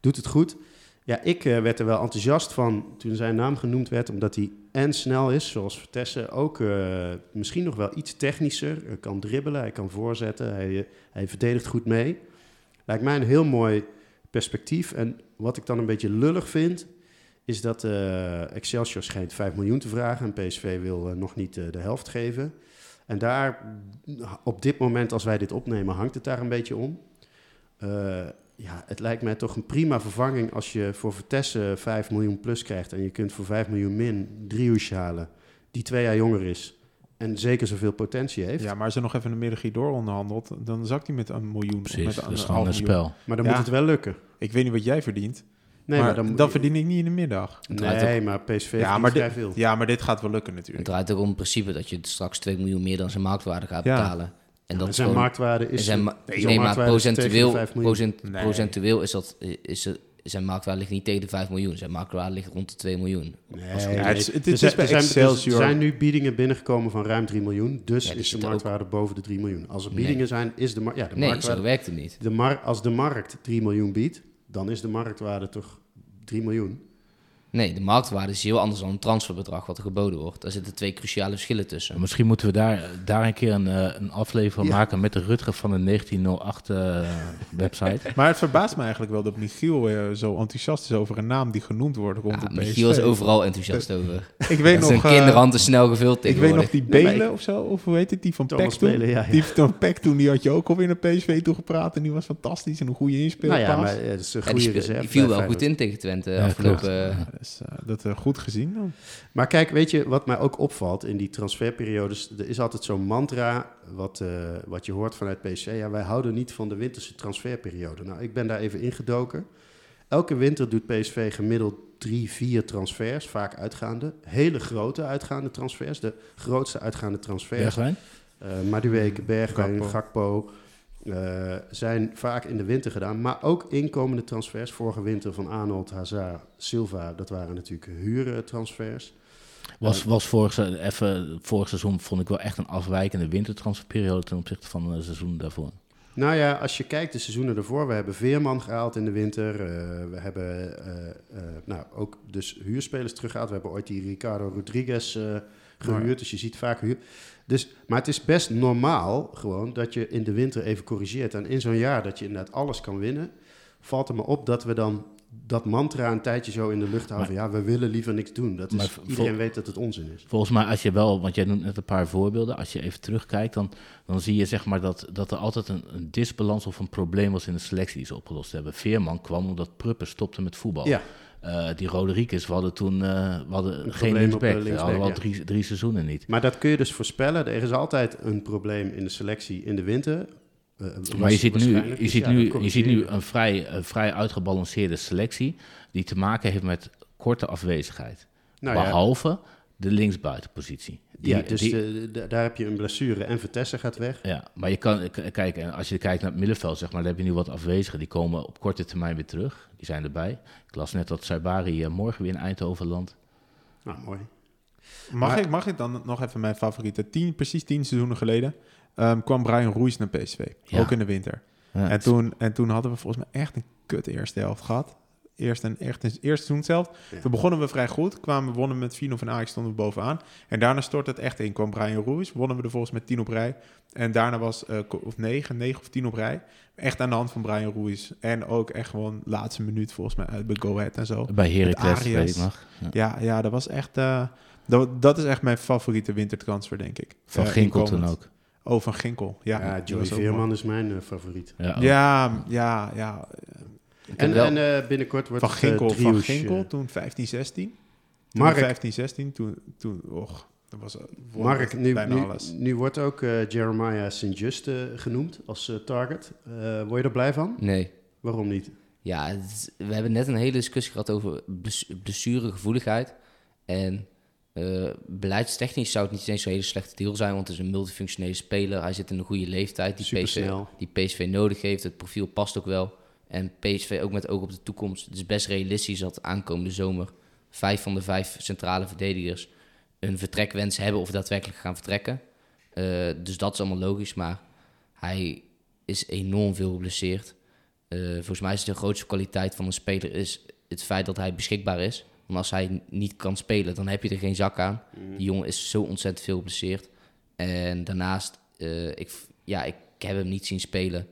S1: Doet het goed. Ja, ik eh, werd er wel enthousiast van toen zijn naam genoemd werd, omdat hij en snel is, zoals Vertessen. Ook eh, misschien nog wel iets technischer. Hij kan dribbelen, hij kan voorzetten, hij, hij verdedigt goed mee. Lijkt mij een heel mooi perspectief. En wat ik dan een beetje lullig vind, is dat eh, Excelsior schijnt 5 miljoen te vragen en PSV wil eh, nog niet eh, de helft geven. En daar, op dit moment als wij dit opnemen, hangt het daar een beetje om. Eh, ja, het lijkt mij toch een prima vervanging als je voor Vitesse 5 miljoen plus krijgt en je kunt voor 5 miljoen min Driouche halen, die twee jaar jonger is en zeker zoveel potentie heeft.
S3: Ja, maar als er nog even een middagje door onderhandelt, dan zakt hij met een miljoen.
S4: Precies,
S3: met
S4: dat
S3: een
S4: is
S3: half
S4: gewoon een
S3: miljoen.
S4: spel.
S1: Maar dan
S3: Ja.
S1: moet het wel lukken.
S3: Ik weet niet wat jij verdient,
S1: Nee,
S3: maar,
S1: dan,
S3: dat verdien ik niet in de middag.
S1: Nee, maar PSV
S3: Ja,
S1: ja,
S3: maar
S1: vrij
S3: dit-
S1: veel.
S3: Ja, maar dit gaat wel lukken
S2: Het
S3: natuurlijk.
S2: draait ook om het principe dat je straks 2 miljoen meer dan zijn marktwaarde gaat
S3: Ja.
S2: betalen. En dat
S1: En zijn
S2: gewoon-
S1: marktwaarde is...
S2: zijn ma-
S1: nee,
S2: nee, maar procentueel,
S1: 5 miljoen.
S2: procent,
S3: Nee.
S2: procentueel is dat, is het, zijn marktwaarde ligt niet tegen de 5 miljoen. Zijn marktwaarde ligt rond de 2 miljoen.
S1: Nee,
S3: Ja,
S1: nee.
S3: het is- het
S1: Er
S3: is
S1: zijn-
S3: bij
S1: zijn-. Er nu biedingen binnengekomen van ruim 3 miljoen. Dus
S2: Ja,
S1: is de marktwaarde boven de 3 miljoen. Als er
S2: Nee.
S1: biedingen zijn, is de, mar- ja, de
S2: Nee, zo
S1: marktwaarde...
S2: werkt het niet.
S1: De mar als de markt 3 miljoen biedt, dan is de marktwaarde toch 3 miljoen.
S2: Nee, de marktwaarde is heel anders dan een transferbedrag wat er geboden wordt. Daar zitten twee cruciale verschillen tussen.
S4: Misschien moeten we daar, daar een keer een, eh, een aflevering
S1: Ja.
S4: maken met de Rutger van de 1908 eh, website.
S3: Maar het verbaast me eigenlijk wel dat Michiel eh, zo enthousiast is over een naam die genoemd wordt
S2: Ja,
S3: rondom PSV.
S2: Michiel is overal enthousiast over.
S3: Ik weet
S2: Dat
S3: nog...
S2: een
S3: eh,
S2: kinderhand te snel gevuld
S3: ik weet nog die Belen of zo, of hoe heet het, die van
S1: Thomas
S3: Peck toen.
S1: Belen, ja, ja.
S3: Die van Peck toen, die had je ook alweer naar PSV toegepraat en die was fantastisch en een goede
S1: Nou
S3: inspeelpaas.
S1: ja, maar dat is een
S2: Ja,
S1: goede
S2: die, die viel wel goed in tegen Twente
S4: Ja,
S2: afgelopen... eh,
S3: dus, dat eh, goed gezien dan.
S1: Maar kijk, weet je wat mij ook opvalt in die transferperiodes? Er is altijd zo'n mantra wat, eh, wat je hoort vanuit PSV. Ja, wij houden niet van de winterse transferperiode. Nou, ik ben daar even ingedoken. Elke winter doet PSV gemiddeld drie, vier transfers, vaak uitgaande. Hele grote uitgaande transfers. De grootste uitgaande transfers.
S4: Bergwijn?
S1: Eh Madueke, Bergwijn,
S3: Gakpo.
S1: Gakpo. Eh, zijn vaak in de winter gedaan. Maar ook inkomende transfers. Vorige winter van Arnold, Hazard, Silva. Dat waren natuurlijk huurtransfers.
S4: Was, was vorig, even, vorig seizoen vond ik wel echt een afwijkende wintertransferperiode ten opzichte van het seizoen daarvoor.
S1: Nou ja, als je kijkt de seizoenen ervoor, we hebben Veerman gehaald in de winter. eh, we hebben eh, eh, nou, ook dus huurspelers teruggehaald. We hebben ooit die Ricardo Rodriguez eh, gehuurd, dus je ziet vaak huur. Dus, maar het is best normaal gewoon dat je in de winter even corrigeert. En in zo'n jaar dat je inderdaad alles kan winnen, valt er me op dat we dan dat mantra een tijdje zo in de lucht houden. ja, we willen liever niks doen. Dat is, iedereen weet dat het onzin is.
S4: Volgens mij, als je wel, want jij noemt net een paar voorbeelden, als je even terugkijkt, dan, dan zie je zeg maar dat, dat er altijd een, een disbalans of een probleem was in de selectie die ze opgelost hebben. Veerman kwam omdat Pruppen stopte met voetbal.
S1: Ja.
S4: Eh, die Rodriguez, we hadden toen eh, we hadden geen linksback. We
S1: linksback,
S4: hadden al drie, drie seizoenen niet.
S1: Maar dat kun je dus voorspellen. Er is altijd een probleem in de selectie in de winter. Eh,
S4: Maar je ziet nu, je ziet
S1: ja,
S4: nu, je ziet nu een, vrij, een vrij uitgebalanceerde selectie die te maken heeft met korte afwezigheid.
S1: Nou ja,
S4: Behalve de linksbuitenpositie. Die,
S1: ja, dus
S4: die-
S1: de- de- daar heb je een blessure en Vertessen gaat weg.
S4: ja, maar je kan k- kijk, en als je kijkt naar het middenveld, zeg maar, dan heb je nu wat afwezigen. Die komen op korte termijn weer terug. Die zijn erbij. Ik las net dat Saibari eh, morgen weer in Eindhoven landt.
S1: Nou, mooi.
S3: Mag,
S1: Maar-
S3: ik, mag ik dan nog even mijn favoriete? Tien, precies tien seizoenen geleden ehm, kwam Brian Ruiz naar PSV.
S4: Ja.
S3: Ook in de winter.
S4: Ja,
S3: En toen, en toen hadden we volgens mij echt een kut eerste helft gehad. Eerst een, echt een eerste seizoen zelf.
S1: Ja.
S3: Toen begonnen we vrij goed. Kwamen, wonnen met 4 van Ajax, stonden we bovenaan. En daarna stortte het echt in. Kwam Brian Ruiz, wonnen we er volgens met 10 op rij. En daarna was, eh, ko- of 9, 9 of 10 op rij. Echt aan de hand van Brian Ruiz. En ook echt gewoon laatste minuut volgens mij uit bij Go Ahead en zo.
S4: Bij Heracles, weet ik nog. Ja.
S3: Ja, ja dat was echt... eh, dat, dat is echt mijn favoriete wintertransfer, denk ik.
S4: Van
S3: Eh,
S4: Ginkel toen ook.
S3: Oh, van Ginkel. Ja,
S1: Ja, Joey Veerman is mijn eh, favoriet.
S4: Ja.
S3: Ja, ja, ja.
S1: En,
S2: heb wel-
S1: en eh, binnenkort wordt
S3: Van
S1: het, eh,
S3: Ginkel, van Ginkel toen 15, 16. Toen
S1: Mark,
S3: 15, 16, toen, toen och, dat was eh,
S1: Mark nu,
S3: bijna
S1: nu,
S3: alles.
S1: nu wordt ook eh, Jeremiah St. Just eh, genoemd als eh, target. Eh, word je er blij van?
S2: Nee.
S1: Waarom niet?
S2: Ja, het we hebben net een hele discussie gehad over bless- blessuregevoeligheid. En eh, beleidstechnisch zou het niet eens zo'n hele slechte deal zijn, want het is een multifunctionele speler. Hij zit in een goede leeftijd die PSV, die PSV nodig heeft. Het profiel past ook wel. En PSV ook met oog op de toekomst. Het is best realistisch dat aankomende zomer vijf van de vijf centrale verdedigers een vertrekwens hebben of daadwerkelijk gaan vertrekken. Eh, dus dat is allemaal logisch, maar hij is enorm veel geblesseerd. Eh, volgens mij is de grootste kwaliteit van een speler is het feit dat hij beschikbaar is. Want als hij niet kan spelen, dan heb je er geen zak aan. Die jongen is zo ontzettend veel geblesseerd. En daarnaast, eh, ik, ja, ik heb hem niet zien spelen.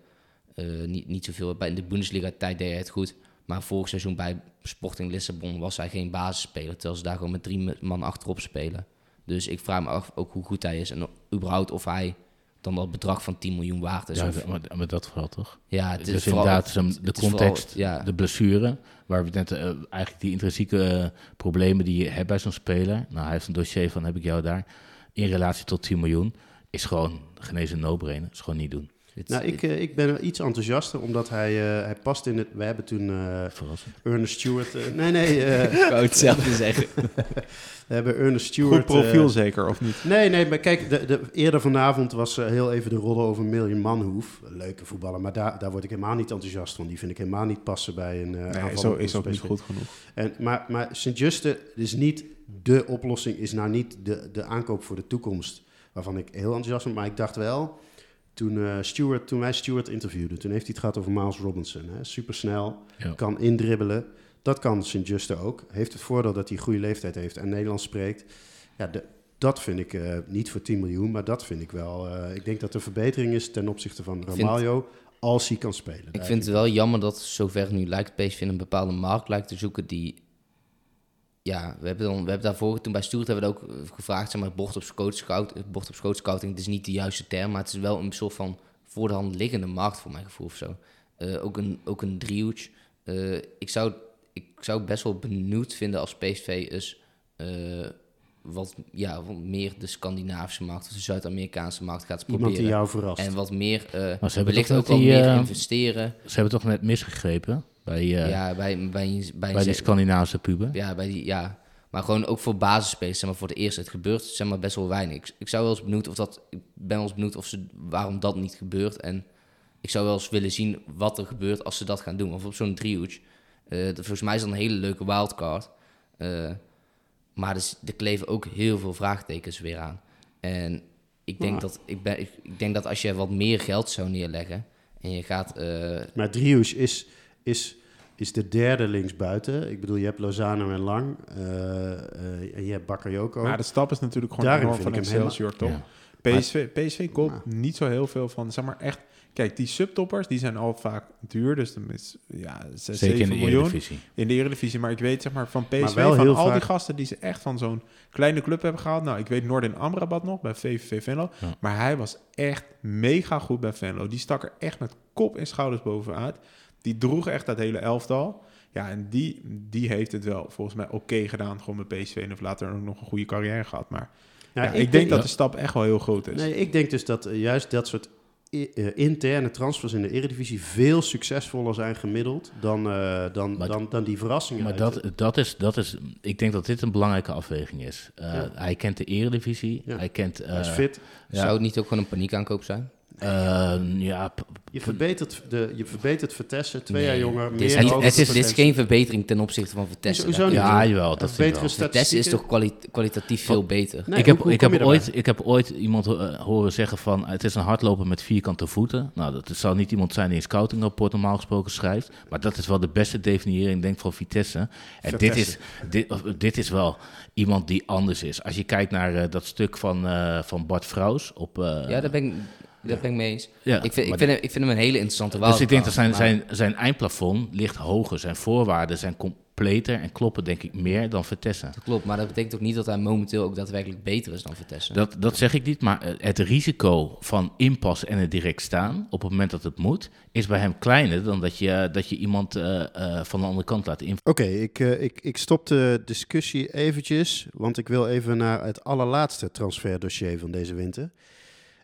S2: Eh, niet, niet zoveel. Bij in de Bundesliga-tijd deed hij het goed. Maar vorig seizoen bij Sporting Lissabon was hij geen basisspeler. Terwijl ze daar gewoon met drie man achterop spelen. Dus ik vraag me af ook hoe goed hij is. En überhaupt of hij dan dat bedrag van 10 miljoen waard is.
S4: Ja,
S2: Of-
S4: maar, maar dat vooral toch?
S2: ja, het is
S4: dus
S2: vooral-
S4: inderdaad de
S2: het is vooral-
S4: context,
S2: ja,
S4: de blessure, waar we net eh, eigenlijk die intrinsieke eh, problemen die je hebt bij zo'n speler. Nou, hij heeft een dossier van heb ik jou daar. In relatie tot 10 miljoen is gewoon genezen no-brainer. Is gewoon niet doen.
S1: Nou, ik, eh, ik ben er iets enthousiaster, omdat hij, eh, hij past in het... We hebben toen eh,
S4: Verrassend.
S1: Ernest Stewart... nee, nee, eh,
S2: ik wou hetzelfde zeggen.
S1: we hebben Ernest Stewart...
S3: Goed profiel zeker, of niet?
S1: Nee, nee, maar kijk, de, de, eerder vanavond was eh, heel even de rodde over Million Manhoef. Een leuke voetballer, maar daar, daar word ik helemaal niet enthousiast van. Die vind ik helemaal niet passen bij een uh,
S3: Nee, zo is ook niet goed genoeg.
S1: En, maar maar Sint-Juste is niet de oplossing, is nou niet de, de aankoop voor de toekomst. Waarvan ik heel enthousiast ben, maar ik dacht wel... Toen, Stewart, toen wij Stewart interviewden, toen heeft hij het gehad over Miles Robinson. Hè? Supersnel,
S4: Ja.
S1: kan indribbelen. Dat kan Sint-Juste ook. Heeft het voordeel dat hij goede leeftijd heeft en Nederlands spreekt. Ja, de, dat vind ik eh, niet voor 10 miljoen, maar dat vind ik wel. eh, ik denk dat er verbetering is ten opzichte van Ramaljo als hij kan spelen.
S2: Ik vind het wel jammer dat zover nu lijkt PSV een bepaalde markt lijkt te zoeken die... Ja, we hebben, dan, we hebben daarvoor, toen bij Stuart hebben we het ook gevraagd, zeg maar, bocht op scout, scout, bocht op scout scouting, het is niet de juiste term, maar het is wel een soort van voor de hand liggende markt voor mijn gevoel of zo. Eh, ook een, ook een driehoek. Eh, ik, zou, ik zou het best wel benieuwd vinden als PSV is eh, wat, ja, wat meer de Scandinavische markt of de Zuid-Amerikaanse markt gaat
S1: Iemand
S2: proberen.
S1: die jou verrast.
S2: En wat meer,
S4: Maar ze hebben
S2: wellicht ook wel
S4: die,
S2: meer investeren.
S4: Ze hebben toch net misgegrepen bij, eh,
S2: ja, bij, bij, bij,
S4: bij die Scandinavische puber.
S2: ja, bij die, ja. Maar gewoon ook voor basisspelers, zeg maar, voor de eerste. Het gebeurt zeg maar, best wel weinig. Ik, ik zou wel eens benieuwd of dat... Ik ben wel eens benieuwd of ze, waarom dat niet gebeurt. En ik zou wel eens willen zien wat er gebeurt als ze dat gaan doen. Of op zo'n driehoek. Eh, volgens mij is dat een hele leuke wildcard. Eh, maar er, is- er kleven ook heel veel vraagtekens weer aan. En ik denk,
S1: Maar-
S2: dat, ik, ben, ik, ik denk dat als je wat meer geld zou neerleggen... en je gaat... eh,
S1: Maar Driehoes is, is, is de derde linksbuiten. Ik bedoel, je hebt Lozano en Lang. eh, eh, en je hebt Bakayoko.
S3: Maar de stap is natuurlijk gewoon
S1: Daarin
S3: enorm
S1: vind
S3: van
S1: ik hem
S3: Excelsior, toch?
S4: Ja.
S3: PSV, PSV koopt niet zo heel veel van, zeg maar echt... Kijk, die subtoppers, die zijn al vaak duur. Dus dan is ja, 6,
S4: Zeker
S3: 7
S4: in de
S3: miljoen
S4: Eredivisie.
S3: in de Eredivisie. Maar ik weet zeg maar van PSV, van al die gasten die ze echt van zo'n kleine club hebben gehaald. Nou, ik weet Noordin Amrabat nog bij VVV Venlo.
S4: Ja.
S3: Maar hij was echt mega goed bij Venlo. Die stak er echt met kop en schouders bovenuit. Die droeg echt dat hele elftal. Ja, en die, die heeft het wel volgens mij oké gedaan. Gewoon bij PSV en heeft later ook nog een goede carrière gehad. Maar
S1: Ja,
S3: ja, ik, denk dat
S1: ja.
S3: de stap echt wel heel groot is.
S1: Nee, ik denk dus dat eh, juist dat soort i- eh, interne transfers in de Eredivisie veel succesvoller zijn gemiddeld dan, eh, dan,
S4: Maar-
S1: dan, dan die verrassingen.
S4: Maar dat,
S1: de-
S4: dat, is, dat is, ik denk dat dit een belangrijke afweging is. Eh,
S1: Ja.
S4: Hij kent de eredivisie,
S1: Ja.
S4: hij kent... eh,
S1: hij is fit.
S4: ja,
S2: Zou het niet ook gewoon een paniekaankoop zijn?
S4: Eh, ja,
S1: Je verbetert, de, je verbetert Vertessen, twee
S4: Nee,
S1: jaar jonger,
S2: Het is,
S1: meer
S2: het is, dit is geen verbetering ten opzichte van Vitesse. Daar-
S1: niet?
S4: ja, jawel, dat vind ik
S1: betere
S4: wel.
S2: Vitesse is toch kwali- kwalitatief veel beter.
S1: Nee,
S4: ik heb,
S1: hoe- hoe
S4: ik, heb ooit, ik heb ooit iemand eh, horen zeggen van het is een hardloper met vierkante voeten. Nou, dat zal niet iemand zijn die een scoutingrapport normaal gesproken schrijft. Maar dat is wel de beste definiëring, denk ik, van Vitesse. En dit is, dit, dit is wel iemand die anders is. Als je kijkt naar eh, dat stuk van, eh, van Bart Vrouws op...
S2: Ja, daar ben ik, daar ben ik mee eens.
S4: ja,
S2: ik, vind, ik, vind hem, ik vind hem een hele interessante
S4: Dus ik denk dat zijn,
S2: maar-
S4: zijn, zijn eindplafond ligt hoger. Zijn voorwaarden zijn completer en kloppen denk ik meer dan Vitesse.
S2: Dat klopt, maar dat betekent ook niet dat hij momenteel ook daadwerkelijk beter is dan Vitesse.
S4: Dat, dat zeg ik niet, maar eh, het risico van inpassen en er direct staan op het moment dat het moet, is bij hem kleiner dan dat je, dat je iemand eh, eh, van de andere kant laat invallen.
S1: Oké, ik, eh, ik, ik stop de discussie eventjes, want ik wil even naar het allerlaatste transferdossier van deze winter.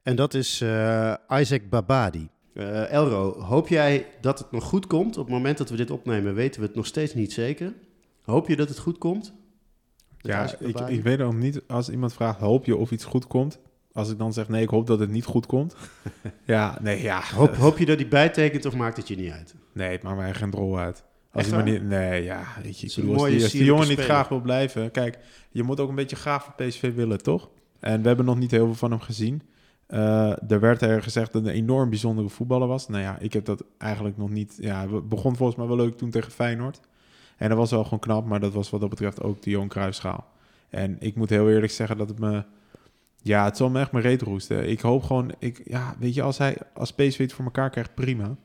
S1: En dat is eh, Isaac Babadi. Eh, Elro, hoop jij dat het nog goed komt? Op het moment dat we dit opnemen weten we het nog steeds niet zeker. Hoop je dat het goed komt? Met
S3: Ja, ik, ik weet ook niet, als iemand vraagt, hoop je of iets goed komt? Als ik dan zeg, nee, ik hoop dat het niet goed komt. ja, nee, ja.
S1: Hoop, hoop je dat hij bijtekent of maakt het je niet uit?
S3: Nee, het maakt mij geen drol uit. Als maar niet, nee, ja, weet je, ik bedoel, als die, als die jongen niet graag wil blijven. Kijk, je moet ook een beetje graag voor PSV willen, toch? En we hebben nog niet heel veel van hem gezien. Eh, er werd er gezegd dat een enorm bijzondere voetballer was. Nou ja, ik heb dat eigenlijk nog niet... Ja, het begon volgens mij wel leuk toen tegen Feyenoord. En dat was wel gewoon knap, maar dat was wat dat betreft ook de Johan Cruijffschaal. En ik moet heel eerlijk zeggen dat het me... Ja, het zal me echt mijn reet roesten. Ik hoop gewoon... Ik, ja, weet je, als hij als PSV het voor elkaar krijgt, prima.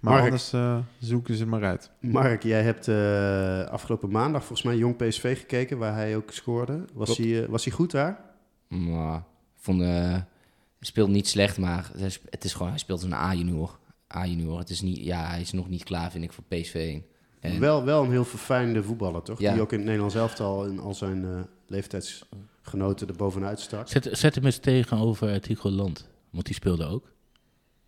S3: Maar
S1: Mark.
S3: anders eh, zoeken ze het maar uit.
S1: Mark, jij hebt eh, afgelopen maandag volgens mij Jong PSV gekeken, waar hij ook scoorde. Was,
S3: Klopt.
S1: hij, eh, was hij goed daar?
S2: Ik vond, speelt niet slecht, maar het is gewoon, hij speelt een A-junior. A-junior, het is niet, ja, hij is nog niet klaar, vind ik, voor PSV. En,
S1: Wel, wel een heel verfijnde voetballer, toch?
S2: Ja.
S1: Die ook in het Nederlands elftal en al zijn eh, leeftijdsgenoten er bovenuit stak.
S4: Zet, zet hem eens tegenover Tigo Land, want die speelde ook.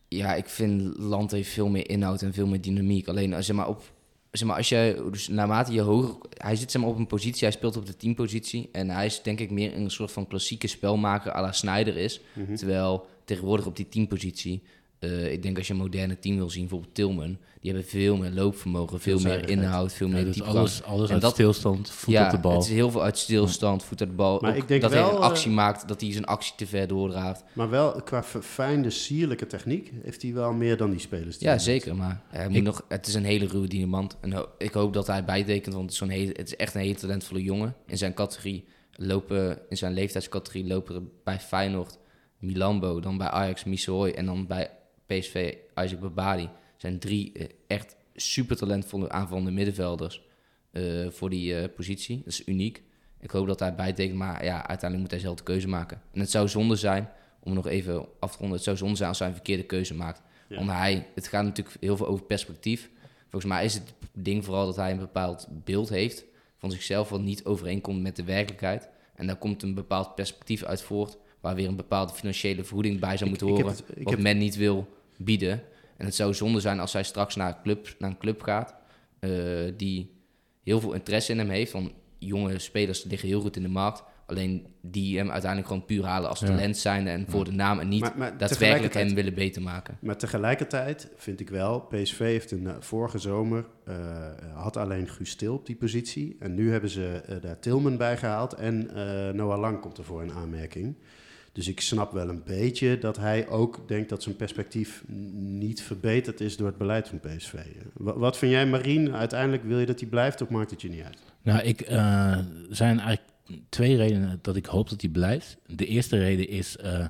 S2: Ja, ik vind Land heeft veel meer inhoud en veel meer dynamiek. Alleen, eh, zeg maar, op, zeg maar als je, dus naarmate je hoger... Hij zit zeg maar, op een positie, hij speelt op de teampositie. En hij is denk ik meer een soort van klassieke spelmaker à la Snyder is.
S1: Mhm.
S2: Terwijl tegenwoordig op die teampositie... eh, ik denk als je een moderne team wil zien, bijvoorbeeld Tilman... die hebben veel meer loopvermogen, veel meer inhoud, veel
S4: Ja,
S2: meer
S4: dus
S2: diepgang.
S4: alles, alles
S2: En
S4: uit
S2: dat-
S4: stilstand, voet
S2: ja,
S4: op de bal.
S2: het is heel veel uit stilstand, voet uit de bal.
S1: Maar
S2: Ook
S1: ik denk
S2: dat hij een actie
S1: eh,
S2: maakt, dat hij zijn actie te ver doordraagt.
S1: Maar wel qua verfijnde, sierlijke techniek heeft hij wel meer dan die spelers. Die
S2: Ja, zeker. Maar hij moet
S4: Ik-
S2: nog, het is een hele ruwe diamant. En ho- ik hoop dat hij bijtekent, want het is, zo'n hele, het is echt een hele talentvolle jongen. In zijn categorie lopen, in zijn leeftijdscategorie lopen er bij Feyenoord Milambo, dan bij Ajax Missouri en dan bij PSV Isaac Babadi. zijn drie eh, echt super talentvolle aanvallende middenvelders eh, voor die eh, positie. Dat is uniek. Ik hoop dat hij bijtekent, maar ja, uiteindelijk moet hij zelf de keuze maken. En het zou zonde zijn, om nog even af te ronden, het zou zonde zijn als hij een verkeerde keuze maakt.
S1: Ja.
S2: Want hij, het gaat natuurlijk heel veel over perspectief. Volgens mij is het ding vooral dat hij een bepaald beeld heeft van zichzelf wat niet overeenkomt met de werkelijkheid. En daar komt een bepaald perspectief uit voort, waar weer een bepaalde financiële vergoeding bij zou moeten
S1: ik
S2: horen,
S1: het-
S2: wat
S1: heb-
S2: men niet wil bieden. En het zou zonde zijn als hij straks naar een club, naar een club gaat eh, die heel veel interesse in hem heeft. Want jonge spelers liggen heel goed in de markt. Alleen die hem uiteindelijk gewoon puur halen als
S4: Ja.
S2: talent zijn en voor de naam en niet
S1: Maar- maar
S2: daadwerkelijk hem willen beter maken.
S1: Maar tegelijkertijd vind ik wel, PSV heeft een eh, vorige zomer, eh, had alleen Guus Stil op die positie. En nu hebben ze eh, daar Tilman bij gehaald en eh, Noah Lang komt ervoor in aanmerking. Dus ik snap wel een beetje dat hij ook denkt dat zijn perspectief niet verbeterd is door het beleid van PSV. Wa- Wat vind jij, Marien? Uiteindelijk wil je dat hij blijft of maakt het je niet uit?
S4: Nou, ik, eh, zijn eigenlijk twee redenen dat ik hoop dat hij blijft. De eerste reden is eh,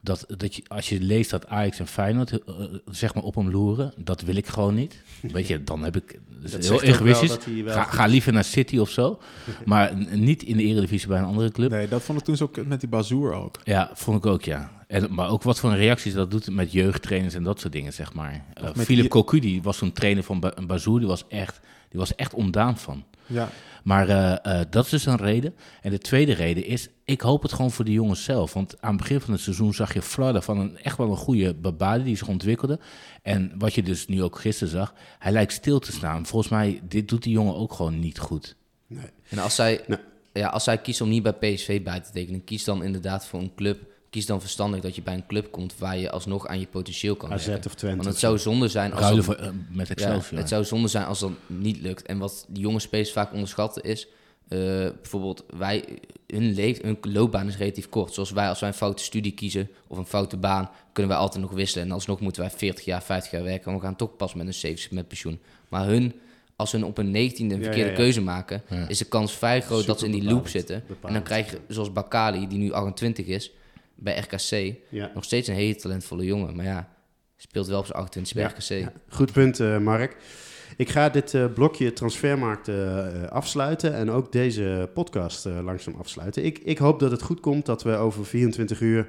S4: dat, dat je, als je leest dat Ajax en Feyenoord eh, zeg maar op hem loeren, dat wil ik gewoon niet. Weet je, dan heb ik... Heel egoïstisch.
S1: wel
S4: Ga, ga liever naar City of zo. Maar niet in de Eredivisie bij een andere club.
S3: Nee, dat vond ik toen zo met die Bazoer ook.
S4: Ja, vond ik ook, ja. En, maar ook wat voor een reacties dat doet met jeugdtrainers en dat soort dingen, zeg maar. Uh,
S3: met
S4: Philip
S3: die-
S4: Cocu, die was zo'n trainer van Ba- Bazoer, die was echt, die was echt ontdaan van.
S3: Ja.
S4: Maar eh, eh, dat is dus een reden. En de tweede reden is, ik hoop het gewoon voor de jongens zelf. Want aan het begin van het seizoen zag je Florida van een echt wel een goede Babadi die zich ontwikkelde. En wat je dus nu ook gisteren zag, hij lijkt stil te staan. Volgens mij, dit doet die jongen ook gewoon niet goed.
S1: Nee.
S2: En als zij,
S1: Nee.
S2: ja, als zij kiest om niet bij PSV bij te tekenen, kies dan inderdaad voor een club. Kies dan verstandig dat je bij een club komt waar je alsnog aan je potentieel kan
S1: AZ
S2: werken.
S1: of Twente.
S2: Want het zou
S1: zo.
S2: zonde zijn als
S4: Ruilen
S2: dat,
S4: voor, eh, met
S2: ja,
S4: Excelsior.
S2: het zou zonde zijn als dat niet lukt. En wat die jonge spelers vaak onderschatten is, eh, bijvoorbeeld wij, hun, leef, hun loopbaan is relatief kort. Zoals wij, als wij een foute studie kiezen of een foute baan, kunnen wij altijd nog wisselen. En alsnog moeten wij 40 jaar, 50 jaar werken en we gaan toch pas met een 70 met pensioen. Maar hun, als hun op een 19e een verkeerde
S1: ja, ja.
S2: keuze maken,
S4: Ja.
S2: is de kans vrij groot dat ze in die loop zitten. En dan krijg je, zoals Bakali, die nu 28 is, bij RKC,
S1: Ja.
S2: nog steeds een hele talentvolle jongen. Maar ja, speelt wel op zijn 28 bij
S1: Ja,
S2: RKC.
S1: Goed punt, eh, Mark. Ik ga dit eh, blokje transfermarkt eh, afsluiten en ook deze podcast langzaam afsluiten. Ik, ik hoop dat het goed komt dat we over 24 uur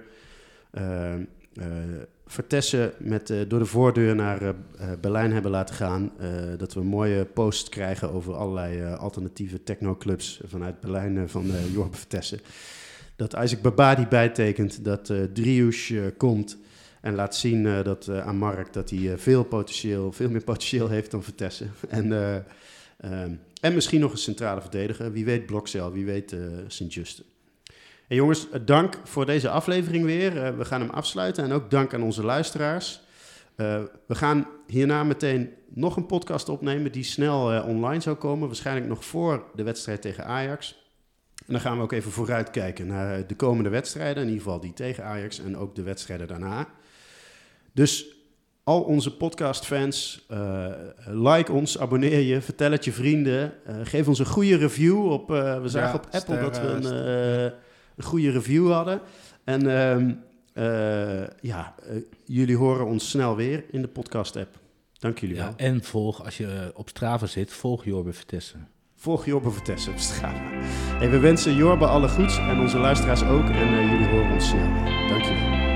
S1: Vertessen met, door de voordeur naar Berlijn hebben laten gaan. Dat we een mooie post krijgen over allerlei alternatieve technoclubs vanuit Berlijn van Jorbe Vertessen. Dat Isaac Babadi bijtekent, dat eh Driouche eh, komt en laat zien eh, dat, aan Mark dat hij veel, potentieel, veel meer potentieel heeft dan Vertessen. En, eh, ehm, en misschien nog een centrale verdediger. Wie weet Blokcel, wie weet Sint-Juste. En jongens, dank voor deze aflevering weer. We gaan hem afsluiten en ook dank aan onze luisteraars. We gaan hierna meteen nog een podcast opnemen die snel online zou komen. Waarschijnlijk nog voor de wedstrijd tegen Ajax. En dan gaan we ook even vooruitkijken naar de komende wedstrijden. In ieder geval die tegen Ajax en ook de wedstrijden daarna. Dus al onze podcastfans, eh like ons, abonneer je, vertel het je vrienden. eh, geef ons een goede review. Op, eh, we zagen
S3: Ja,
S1: op Apple dat we een, eh, goede review hadden. En ehm, eh, ja, jullie horen ons snel weer in de podcast-app. Dank jullie wel.
S4: Ja, en volg, als je op Strava zit, volg Jorbe Vertessen.
S1: Volg Jorbe Vertessen op Strava. Hey, we wensen Jorbe alle goeds en onze luisteraars ook. En eh, jullie horen ons snel weer. Dank jullie.